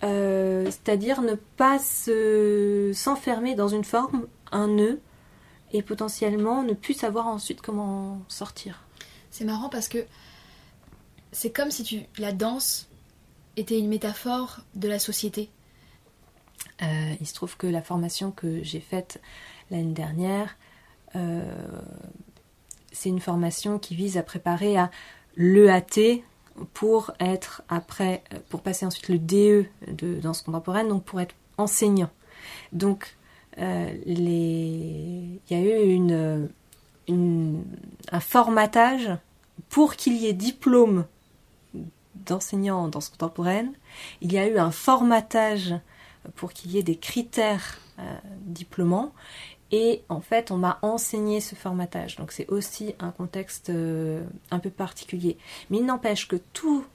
Euh, c'est-à-dire ne pas s'enfermer dans une forme, un nœud, et potentiellement ne plus savoir ensuite comment sortir. C'est marrant parce que c'est comme si tu, la danse était une métaphore de la société. Euh, il se trouve que la formation que j'ai faite l'année dernière, euh, c'est une formation qui vise à préparer à l'EAT pour être après, pour passer ensuite le DE de danse contemporaine, donc pour être enseignant. Donc, euh, il y a eu un formatage pour qu'il y ait diplôme d'enseignant en danse contemporaine. Il y a eu un formatage pour qu'il y ait des critères euh, diplômants. Et en fait, on m'a enseigné ce formatage. Donc c'est aussi un contexte euh, un peu particulier. Mais il n'empêche que toutes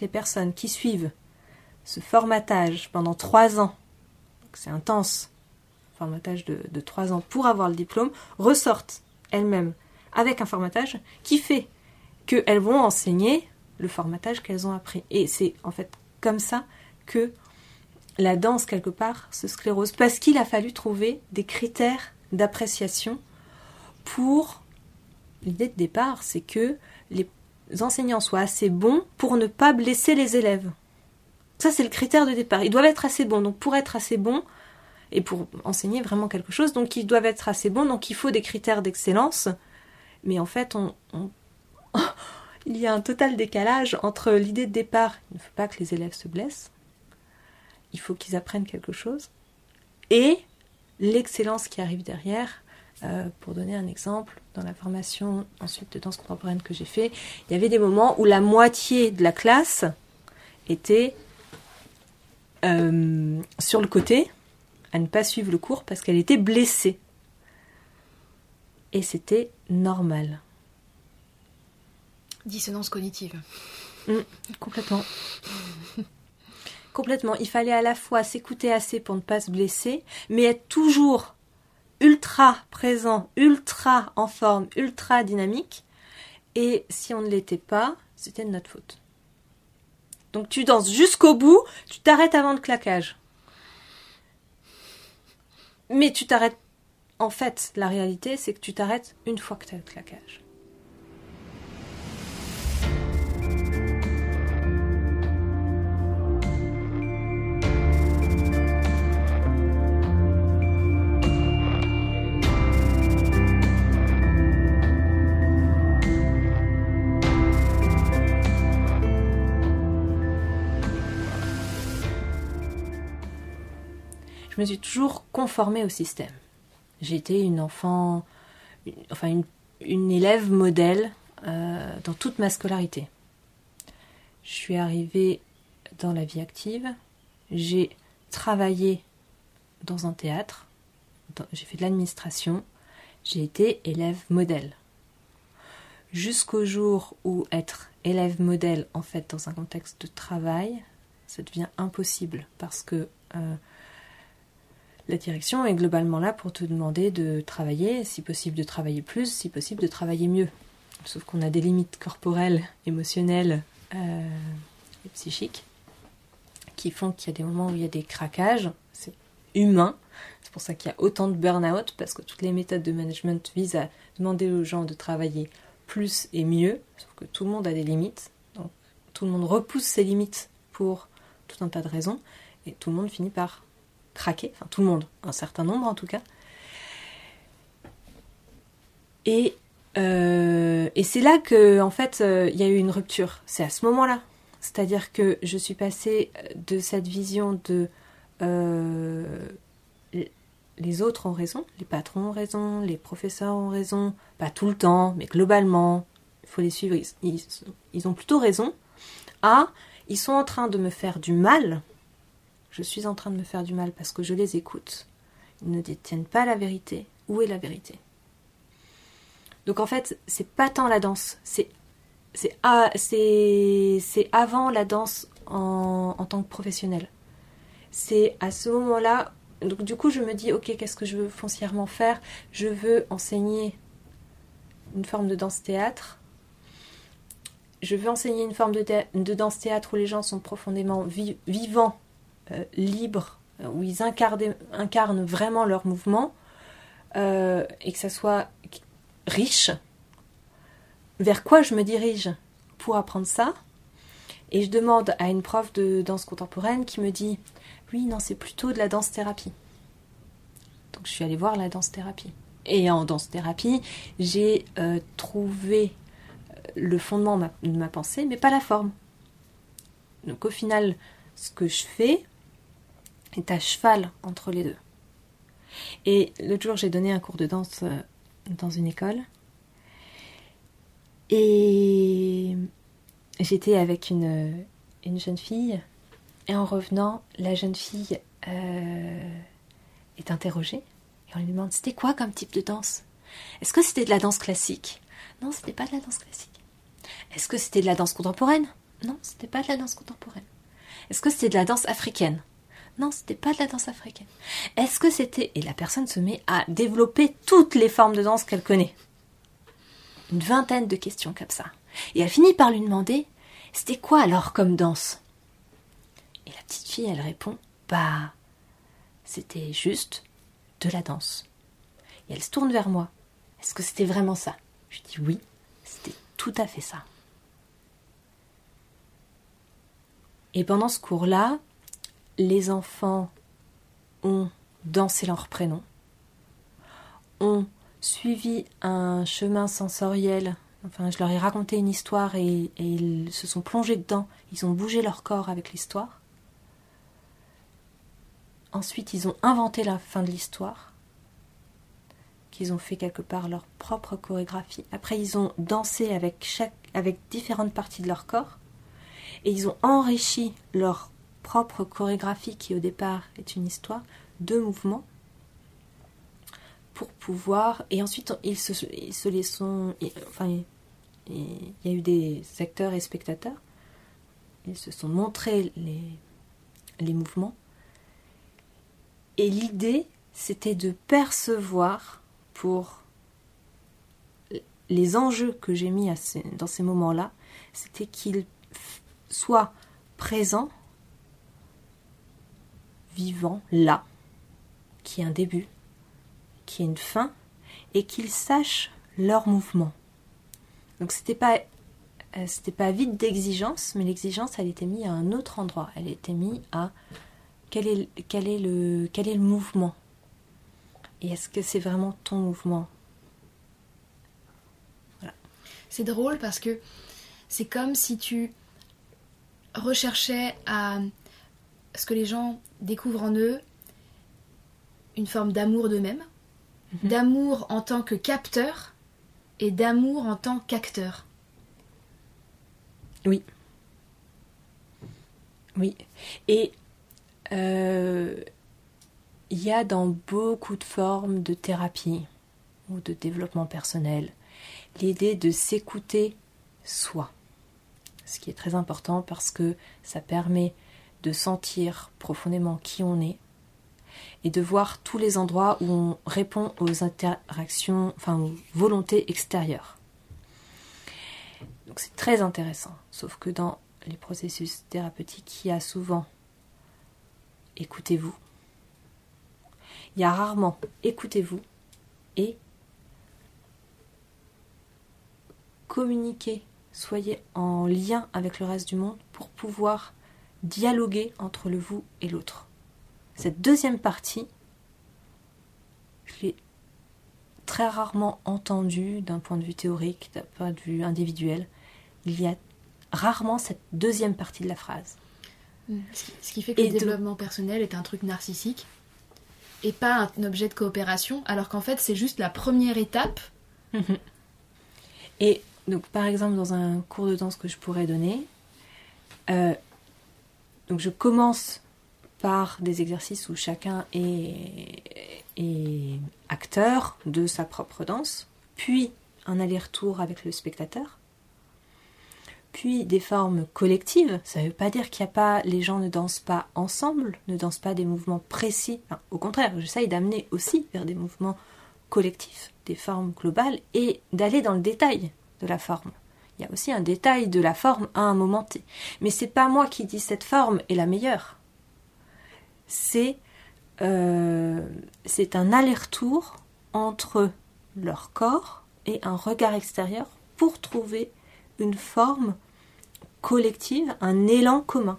les personnes qui suivent ce formatage pendant trois ans, c'est intense, formatage de, trois ans pour avoir le diplôme, ressortent elles-mêmes avec un formatage qui fait qu'elles vont enseigner le formatage qu'elles ont appris. Et c'est en fait comme ça que la danse, quelque part, se sclérose. Parce qu'il a fallu trouver des critères d'appréciation pour... L'idée de départ, c'est que les enseignants soient assez bons pour ne pas blesser les élèves. Ça, c'est le critère de départ. Ils doivent être assez bons. Donc, pour être assez bons, et pour enseigner vraiment quelque chose, donc ils doivent être assez bons. Donc, il faut des critères d'excellence. Mais en fait, on, il y a un total décalage entre l'idée de départ, il ne faut pas que les élèves se blessent, il faut qu'ils apprennent quelque chose, et l'excellence qui arrive derrière. Euh, pour donner un exemple, dans la formation ensuite de danse contemporaine que j'ai fait, il y avait des moments où la moitié de la classe était euh, sur le côté à ne pas suivre le cours parce qu'elle était blessée. Et c'était normal. Dissonance cognitive. Mm, complètement. complètement. Il fallait à la fois s'écouter assez pour ne pas se blesser, mais être toujours ultra présent, ultra en forme, ultra dynamique. Et si on ne l'était pas, c'était de notre faute. Donc tu danses jusqu'au bout, tu t'arrêtes avant le claquage. Mais tu t'arrêtes. En fait, la réalité, c'est que tu t'arrêtes une fois que tu as le claquage. Toujours conformée au système. Été une enfant, enfin une, élève modèle euh, dans toute ma scolarité. Je suis arrivée dans la vie active, j'ai travaillé dans un théâtre, j'ai fait de l'administration, j'ai été élève modèle. Jusqu'au jour où être élève modèle, en fait, dans un contexte de travail, ça devient impossible parce que euh, la direction est globalement là pour te demander de travailler, si possible de travailler plus, si possible de travailler mieux. Sauf qu'on a des limites corporelles, émotionnelles euh, et psychiques qui font qu'il y a des moments où il y a des craquages. C'est humain. C'est pour ça qu'il y a autant de burn-out, parce que toutes les méthodes de management visent à demander aux gens de travailler plus et mieux, sauf que tout le monde a des limites. Donc tout le monde repousse ses limites pour tout un tas de raisons, et tout le monde finit par craquer, enfin tout le monde, un certain nombre en tout cas. Et, euh, c'est là que en fait euh, il y a eu une rupture. C'est à ce moment-là. C'est-à-dire que je suis passée de cette vision de euh, les autres ont raison, les patrons ont raison, les professeurs ont raison, pas tout le temps, mais globalement, il faut les suivre, ils, ils ont plutôt raison, à ils sont en train de me faire du mal je suis en train de me faire du mal parce que je les écoute. Ils ne détiennent pas la vérité. Où est la vérité? Donc en fait, c'est pas tant la danse, c'est c'est avant la danse en, tant que professionnelle. C'est à ce moment-là, donc du coup je me dis ok qu'est-ce que je veux foncièrement faire? Je veux enseigner une forme de danse-théâtre. Je veux enseigner une forme de, de danse-théâtre où les gens sont profondément vivants, euh, libres, où ils incarnent, incarnent vraiment leur mouvement euh, et que ça soit riche. Vers quoi je me dirige pour apprendre ça? Et je demande à une prof de danse contemporaine qui me dit Oui, non, c'est plutôt de la danse-thérapie. Donc je suis allée voir la danse-thérapie. Et en danse-thérapie, j'ai euh, trouvé euh, le fondement de ma, pensée, mais pas la forme. Donc au final, ce que je fais est à cheval entre les deux. Et l'autre jour, j'ai donné un cours de danse euh, dans une école. Et j'étais avec une, une, jeune fille. Et en revenant, la jeune fille est interrogée on lui demande c'était quoi comme type de danse? Est-ce que c'était de la danse classique? Non, c'était pas de la danse classique. Est-ce que c'était de la danse contemporaine? Non, c'était pas de la danse contemporaine. Est-ce que c'était de la danse africaine? Non, c'était pas de la danse africaine. Est-ce que c'était et la personne se met à développer toutes les formes de danse qu'elle connaît. Une vingtaine de questions comme ça. Et elle finit par lui demander c'était quoi alors comme danse? Et la petite fille, elle répond bah c'était juste de la danse. Et elle se tourne vers moi. Est-ce que c'était vraiment ça? Je dis oui, c'était tout à fait ça. Et pendant ce cours-là, les enfants ont dansé leur prénom, ont suivi un chemin sensoriel. Enfin, je leur ai raconté une histoire et, ils se sont plongés dedans. Ils ont bougé leur corps avec l'histoire. Ensuite, ils ont inventé la fin de l'histoire, qu'ils ont fait quelque part leur propre chorégraphie. Après, ils ont dansé avec, chaque, avec différentes parties de leur corps, et ils ont enrichi leur propre chorégraphie, qui au départ est une histoire, de mouvements, pour pouvoir... Et ensuite, ils se, les. Enfin, il y a eu des acteurs et spectateurs. Ils se sont montrés les, les mouvements et l'idée, c'était de percevoir pour les enjeux que j'ai mis dans ces moments-là, c'était qu'ils soient présents, vivants, là, qui est un début, qui est une fin, et qu'ils sachent leur mouvement. Donc c'était pas euh, c'était pas vide d'exigence, mais l'exigence elle était mise à un autre endroit. Elle était mise à quel est, quel est, le, quel est le mouvement Et est-ce que c'est vraiment ton mouvement? C'est drôle parce que c'est comme si tu recherchais à ce que les gens découvrent en eux une forme d'amour d'eux-mêmes, mhm. d'amour en tant que capteur et d'amour en tant qu'acteur. Oui. Oui. Et euh, il y a dans beaucoup de formes de thérapie ou de développement personnel l'idée de s'écouter soi. Ce qui est très important parce que ça permet de sentir profondément qui on est et de voir tous les endroits où on répond aux interactions, enfin aux volontés extérieures. Donc c'est très intéressant, sauf que dans les processus thérapeutiques, il y a souvent écoutez-vous. Il y a rarement écoutez-vous et communiquez, soyez en lien avec le reste du monde pour pouvoir dialoguer entre le vous et l'autre. Cette deuxième partie, je l'ai très rarement entendue d'un point de vue théorique, d'un point de vue individuel. Il y a rarement cette deuxième partie de la phrase. Ce qui fait que le développement personnel est un truc narcissique et pas un objet de coopération, alors qu'en fait c'est juste la première étape. et donc par exemple dans un cours de danse que je pourrais donner, euh, donc je commence par des exercices où chacun est, acteur de sa propre danse, puis un aller-retour avec le spectateur, puis des formes collectives. Ça ne veut pas dire qu'il n'y a pas, les gens ne dansent pas ensemble, ne dansent pas des mouvements précis. au contraire, j'essaye d'amener aussi vers des mouvements collectifs, des formes globales, et d'aller dans le détail de la forme. Il y a aussi un détail de la forme à un moment T. Mais c'est pas moi qui dis cette forme est la meilleure. C'est euh, c'est un aller-retour entre leur corps et un regard extérieur pour trouver une forme collective, un élan commun.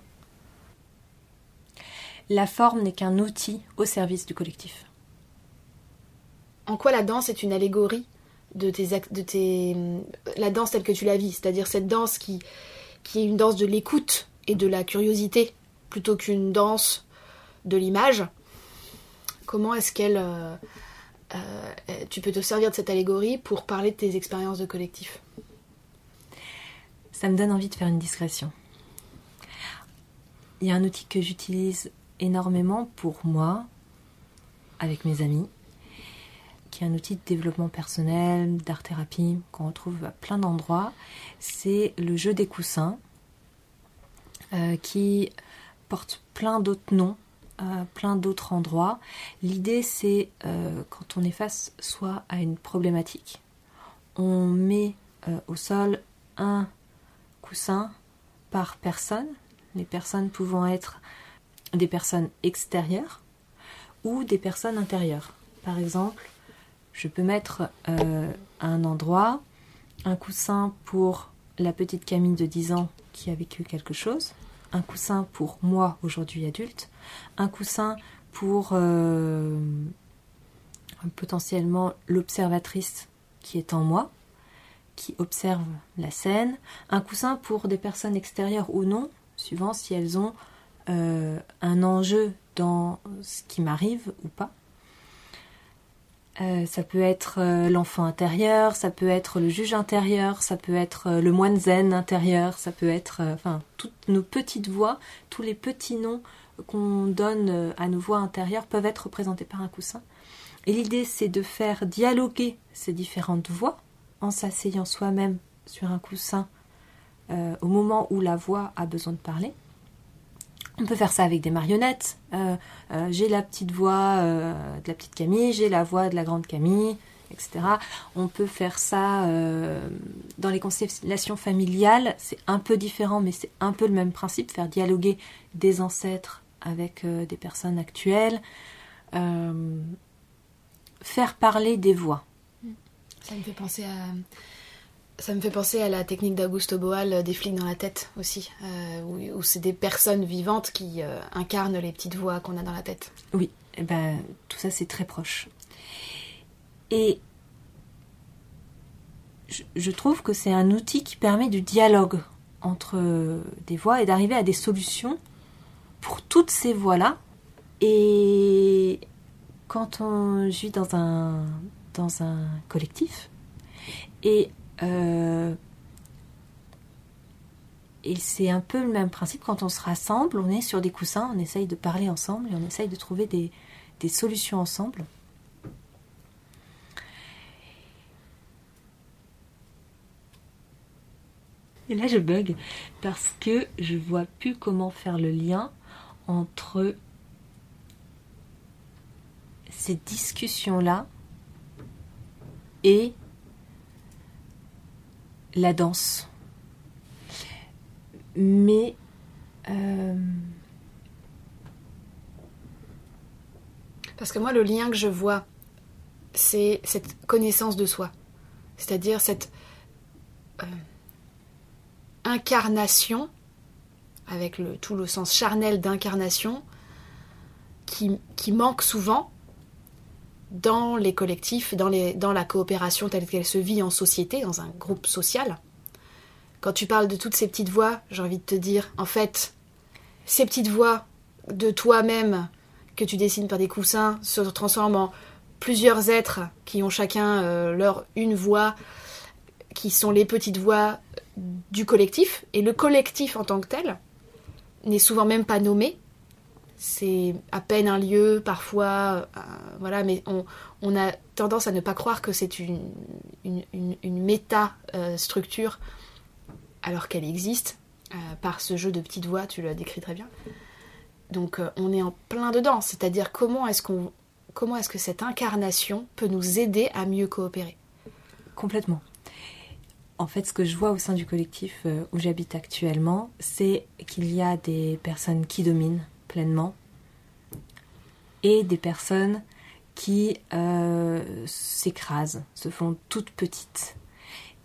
La forme n'est qu'un outil au service du collectif. En quoi la danse est une allégorie? De tes, de tes la danse telle que tu la vis, c'est-à-dire cette danse qui, qui est une danse de l'écoute et de la curiosité plutôt qu'une danse de l'image. Comment est-ce qu'elle euh, euh, tu peux te servir de cette allégorie pour parler de tes expériences de collectif? Ça me donne envie de faire une discrétion. Il y a un outil que j'utilise énormément pour moi, avec mes amis, qui est un outil de développement personnel, d'art-thérapie, qu'on retrouve à plein d'endroits. C'est le jeu des coussins, euh, qui porte plein d'autres noms à plein d'autres endroits. L'idée, c'est euh, quand on est face soit à une problématique, on met euh, au sol un coussin par personne, les personnes pouvant être des personnes extérieures ou des personnes intérieures. Par exemple, je peux mettre euh, à un endroit un coussin pour la petite Camille de 10 ans qui a vécu quelque chose, un coussin pour moi aujourd'hui adulte, un coussin pour euh, potentiellement l'observatrice qui est en moi, qui observe la scène, un coussin pour des personnes extérieures ou non, suivant si elles ont euh, un enjeu dans ce qui m'arrive ou pas. Euh, ça peut être euh, l'enfant intérieur, ça peut être le juge intérieur, ça peut être euh, le moine zen intérieur, ça peut être enfin toutes nos petites voix, tous les petits noms qu'on donne à nos voix intérieures peuvent être représentés par un coussin. Et l'idée c'est de faire dialoguer ces différentes voix en s'asseyant soi-même sur un coussin au moment où la voix a besoin de parler. On peut faire ça avec des marionnettes. Euh, euh, j'ai la petite voix euh, de la petite Camille, j'ai la voix de la grande Camille, etc. On peut faire ça dans les constellations familiales. C'est un peu différent, mais c'est un peu le même principe. Faire dialoguer des ancêtres avec des personnes actuelles. faire parler des voix. Ça me fait penser à ça me fait penser à la technique d'Augusto Boal euh, des flics dans la tête aussi, euh, où, c'est des personnes vivantes qui euh, incarnent les petites voix qu'on a dans la tête. Oui, eh ben, tout ça c'est très proche. Et je, trouve que c'est un outil qui permet du dialogue entre des voix et d'arriver à des solutions pour toutes ces voix-là. Et quand on vit dans un, dans un collectif, et euh, et c'est un peu le même principe quand on se rassemble, on est sur des coussins, on essaye de parler ensemble et on essaye de trouver des, des solutions ensemble. Et là, je bug parce que je vois plus comment faire le lien entre ces discussions-là et la danse. Mais euh, parce que moi, le lien que je vois, c'est cette connaissance de soi, c'est-à-dire cette euh, incarnation, avec le, tout le sens charnel d'incarnation, qui, qui manque souvent dans les collectifs, dans, les, dans la coopération telle qu'elle se vit en société, dans un groupe social. Quand tu parles de toutes ces petites voix, j'ai envie de te dire, en fait, ces petites voix de toi-même que tu dessines par des coussins se transforment en plusieurs êtres qui ont chacun euh, leur une voix, qui sont les petites voix du collectif. Et le collectif en tant que tel n'est souvent même pas nommé, c'est à peine un lieu, parfois, euh, voilà, mais on, a tendance à ne pas croire que c'est une, une, méta-structure alors qu'elle existe, euh, par ce jeu de petites voix, tu l'as décrit très bien. Donc euh, on est en plein dedans, c'est-à-dire comment est-ce qu'on comment est-ce que cette incarnation peut nous aider à mieux coopérer? Complètement. En fait, ce que je vois au sein du collectif euh, où j'habite actuellement, c'est qu'il y a des personnes qui dominent et des personnes qui s'écrasent, se font toutes petites.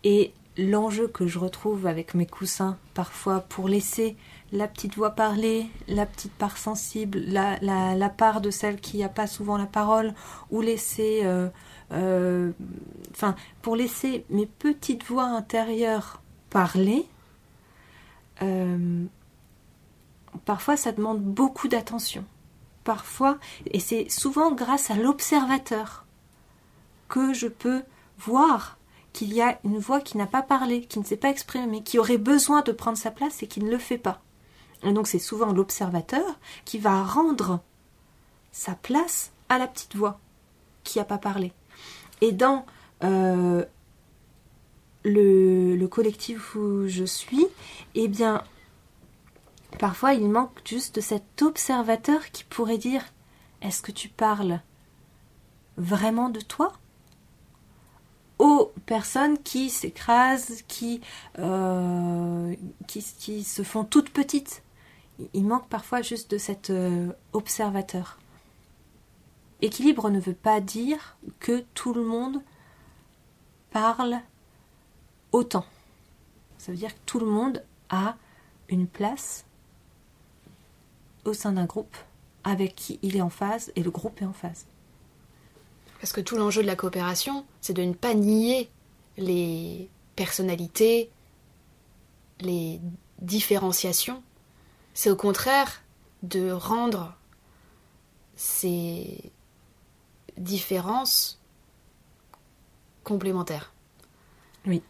Et l'enjeu que je retrouve avec mes coussins parfois pour laisser la petite voix parler, la petite part sensible, la, part de celle qui n'a pas souvent la parole, ou laisser, euh, euh, enfin, pour laisser mes petites voix intérieures parler, euh, parfois ça demande beaucoup d'attention. Parfois, et c'est souvent grâce à l'observateur que je peux voir qu'il y a une voix qui n'a pas parlé, qui ne s'est pas exprimée, qui aurait besoin de prendre sa place et qui ne le fait pas. Et donc c'est souvent l'observateur qui va rendre sa place à la petite voix qui n'a pas parlé. Et dans euh, le, le, collectif où je suis, eh bien, parfois il manque juste de cet observateur qui pourrait dire Est-ce que tu parles vraiment de toi? Aux personnes qui s'écrasent, qui, euh, qui, se font toutes petites. Il manque parfois juste de cet euh, observateur. Équilibre ne veut pas dire que tout le monde parle autant. Ça veut dire que tout le monde a une place au sein d'un groupe avec qui il est en phase et le groupe est en phase. Parce que tout l'enjeu de la coopération, c'est de ne pas nier les personnalités, les différenciations. C'est au contraire de rendre ces différences complémentaires. Oui.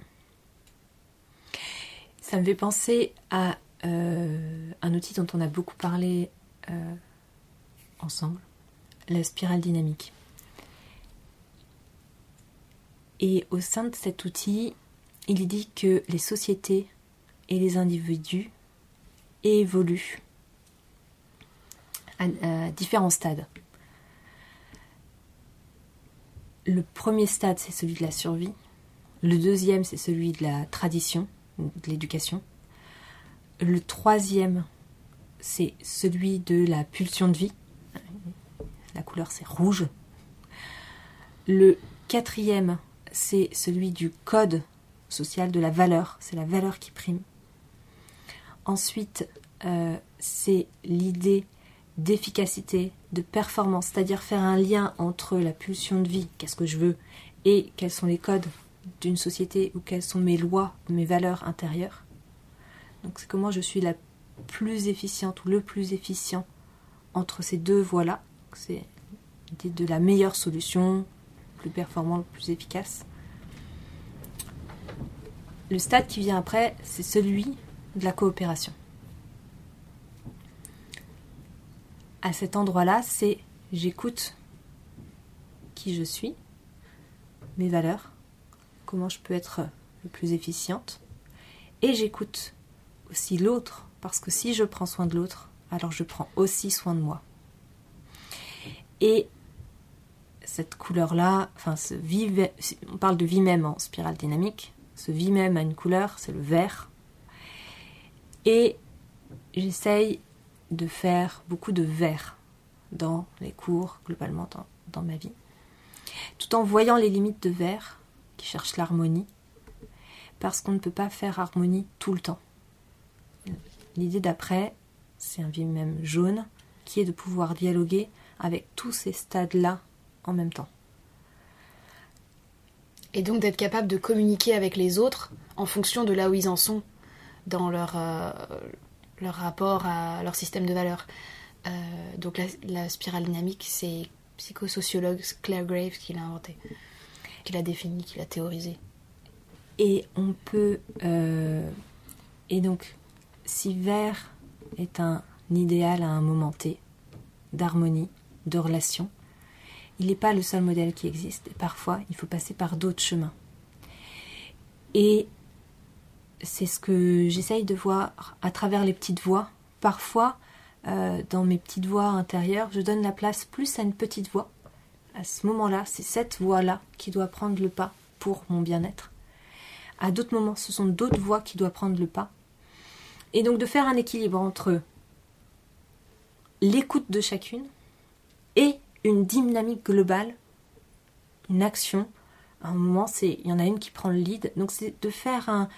Ça me fait penser à euh, un outil dont on a beaucoup parlé euh, ensemble, la spirale dynamique. Et au sein de cet outil, il dit que les sociétés et les individus évoluent à, différents stades. Le premier stade, c'est celui de la survie. Le deuxième, c'est celui de la tradition, de l'éducation. Le troisième, c'est celui de la pulsion de vie. La couleur, c'est rouge. Le quatrième, c'est celui du code social de la valeur. C'est la valeur qui prime. Ensuite, euh, c'est l'idée d'efficacité, de performance, c'est-à-dire faire un lien entre la pulsion de vie, qu'est-ce que je veux, et quels sont les codes d'une société ou quelles sont mes lois, mes valeurs intérieures. Donc c'est comment je suis la plus efficiente ou le plus efficient entre ces deux voies-là. C'est de la meilleure solution, plus performant, le plus efficace. Le stade qui vient après, c'est celui de la coopération. À cet endroit-là, c'est j'écoute qui je suis, mes valeurs, comment je peux être le plus efficiente, et j'écoute aussi l'autre, parce que si je prends soin de l'autre, alors je prends aussi soin de moi. Et cette couleur-là, enfin, ce on parle de vie même en spirale dynamique, ce vie même a une couleur, c'est le vert. Et j'essaye de faire beaucoup de vert dans les cours, globalement dans, dans ma vie, tout en voyant les limites de vert qui cherchent l'harmonie, parce qu'on ne peut pas faire harmonie tout le temps. L'idée d'après, c'est un vie même jaune, qui est de pouvoir dialoguer avec tous ces stades-là en même temps. Et donc d'être capable de communiquer avec les autres en fonction de là où ils en sont dans leur, euh, leur rapport à leur système de valeurs. Euh, donc la, spirale dynamique, c'est psychosociologue Claire Graves qui l'a inventé, qui l'a défini, qui l'a théorisé. Et on peut... Euh, et donc, si vert est un idéal à un moment T, d'harmonie, de relation, il n'est pas le seul modèle qui existe. Parfois, il faut passer par d'autres chemins. Et c'est ce que j'essaye de voir à travers les petites voix. Parfois, euh, dans mes petites voix intérieures, je donne la place plus à une petite voix. À ce moment-là, c'est cette voix-là qui doit prendre le pas pour mon bien-être. À d'autres moments, ce sont d'autres voix qui doivent prendre le pas. Et donc de faire un équilibre entre l'écoute de chacune et une dynamique globale, une action. À un moment, c'est il y en a une qui prend le lead. Donc c'est de faire un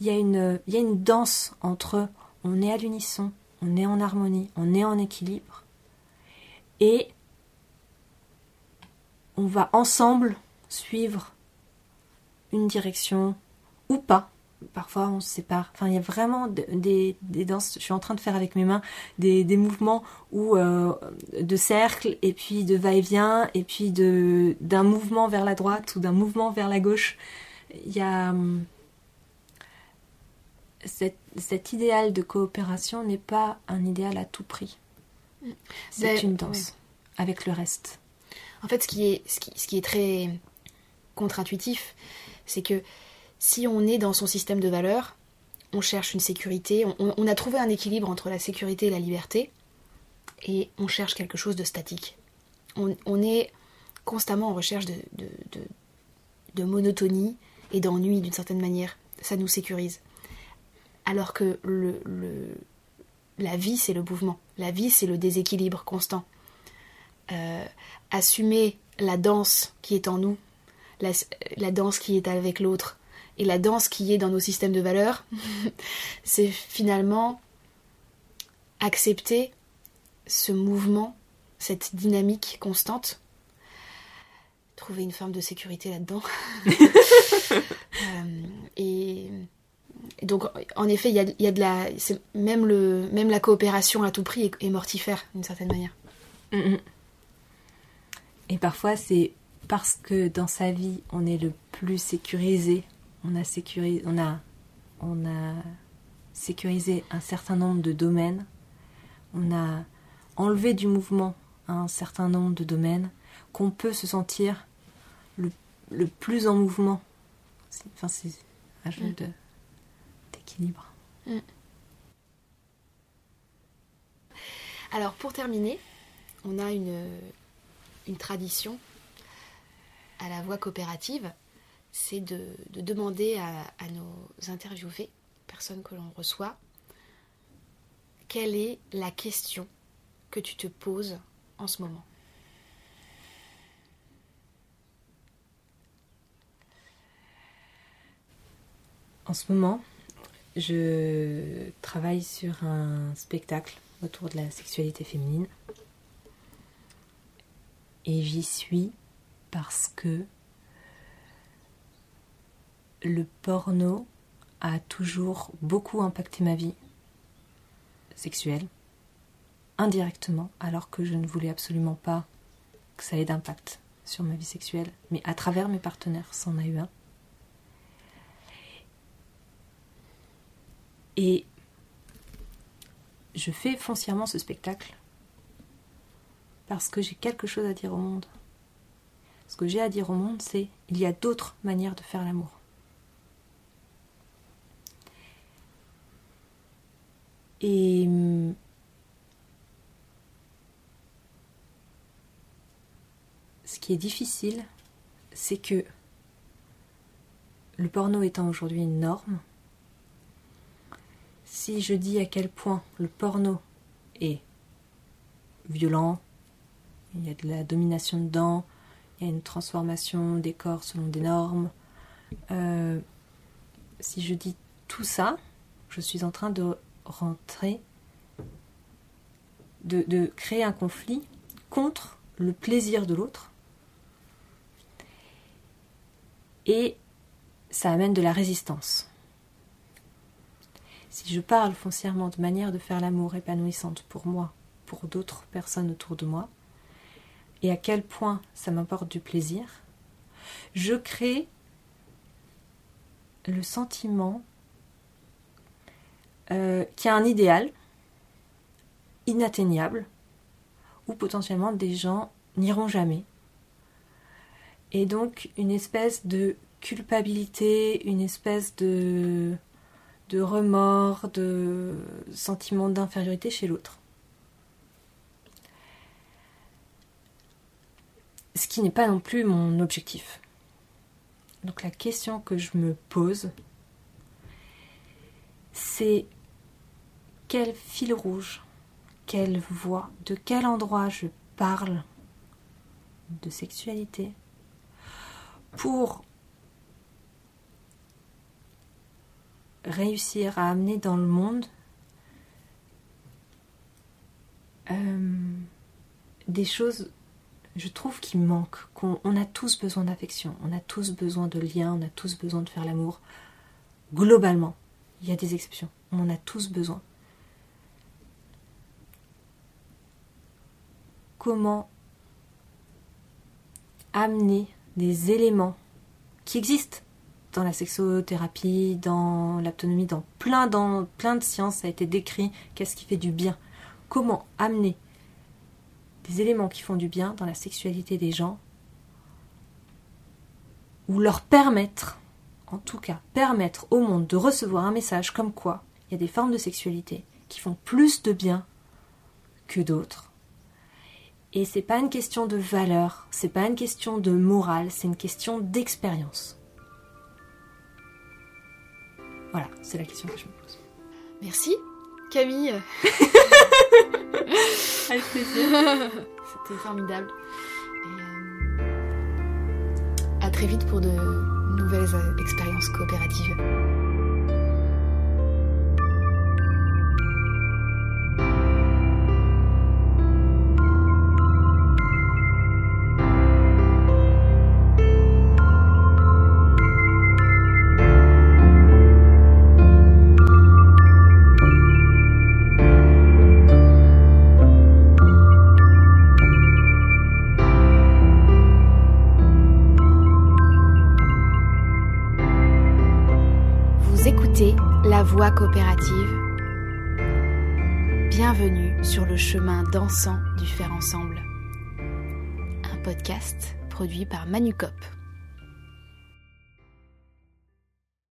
il y a une il y a une danse entre on est à l'unisson, on est en harmonie, on est en équilibre et on va ensemble suivre une direction ou pas parfois on se sépare. Enfin, il y a vraiment des, danses. Je suis en train de faire avec mes mains des, mouvements où, euh, de cercle et puis de va-et-vient et puis de d'un mouvement vers la droite ou d'un mouvement vers la gauche. Il y a hum, cet, idéal de coopération n'est pas un idéal à tout prix. C'est une danse avec le reste. En fait, ce qui est, ce qui est très contre-intuitif, c'est que si on est dans son système de valeurs, on cherche une sécurité, on, a trouvé un équilibre entre la sécurité et la liberté, et on cherche quelque chose de statique. On, est constamment en recherche de, monotonie et d'ennui d'une certaine manière. Ça nous sécurise. Alors que la vie, c'est le mouvement. La vie, c'est le déséquilibre constant. Euh, assumer la danse qui est en nous, la danse qui est avec l'autre, et la danse qui est dans nos systèmes de valeurs, c'est finalement accepter ce mouvement, cette dynamique constante, trouver une forme de sécurité là-dedans. Euh, et, donc, en effet, il y a, de la. Même, le, même la coopération à tout prix est, mortifère, d'une certaine manière. Mm, mm. Et parfois, c'est parce que dans sa vie, on est le plus sécurisé on a, sécurisé, on, a, on a sécurisé un certain nombre de domaines, on a enlevé du mouvement un certain nombre de domaines, qu'on peut se sentir le, plus en mouvement. Enfin, c'est un jeu mm. d'équilibre. Mm. Alors, pour terminer, on a une, une tradition à la voix coopérative c'est de, demander à, nos interviewés, personnes que l'on reçoit, quelle est la question que tu te poses en ce moment En ce moment, je travaille sur un spectacle autour de la sexualité féminine. Et j'y suis parce que le porno a toujours beaucoup impacté ma vie sexuelle, indirectement, alors que je ne voulais absolument pas que ça ait d'impact sur ma vie sexuelle, mais à travers mes partenaires, c'en a eu un. Et je fais foncièrement ce spectacle parce que j'ai quelque chose à dire au monde. Ce que j'ai à dire au monde, c'est il y a d'autres manières de faire l'amour. Et hum, ce qui est difficile, c'est que le porno étant aujourd'hui une norme, si je dis à quel point le porno est violent, il y a de la domination dedans, il y a une transformation des corps selon des normes, euh, si je dis tout ça, je suis en train de rentrer, de, créer un conflit contre le plaisir de l'autre. Et ça amène de la résistance. Si je parle foncièrement de manière de faire l'amour épanouissante pour moi, pour d'autres personnes autour de moi, et à quel point ça m'apporte du plaisir, je crée le sentiment euh, qui a un idéal inatteignable, où potentiellement des gens n'iront jamais. Et donc une espèce de culpabilité, une espèce de, de remords, de sentiments d'infériorité chez l'autre. Ce qui n'est pas non plus mon objectif. Donc la question que je me pose, c'est quel fil rouge, quelle voix, de quel endroit je parle de sexualité pour réussir à amener dans le monde euh, des choses, je trouve, qui manquent. Qu'on on a tous besoin d'affection, on a tous besoin de liens, on a tous besoin de faire l'amour. Globalement, il y a des exceptions, on en a tous besoin. Comment amener des éléments qui existent dans la sexothérapie, dans l'autonomie, dans plein, dans plein de sciences, a été décrit qu'est-ce qui fait du bien? Comment amener des éléments qui font du bien dans la sexualité des gens, ou leur permettre, en tout cas, permettre au monde de recevoir un message comme quoi il y a des formes de sexualité qui font plus de bien que d'autres. Et c'est pas une question de valeur, c'est pas une question de morale, c'est une question d'expérience. Voilà, c'est la question que je me pose. Merci, Camille. Avec plaisir. C'était formidable. Et euh, à très vite pour de nouvelles euh, expériences coopératives. Voix coopérative. Bienvenue sur le chemin dansant du faire ensemble. Un podcast produit par Manucop.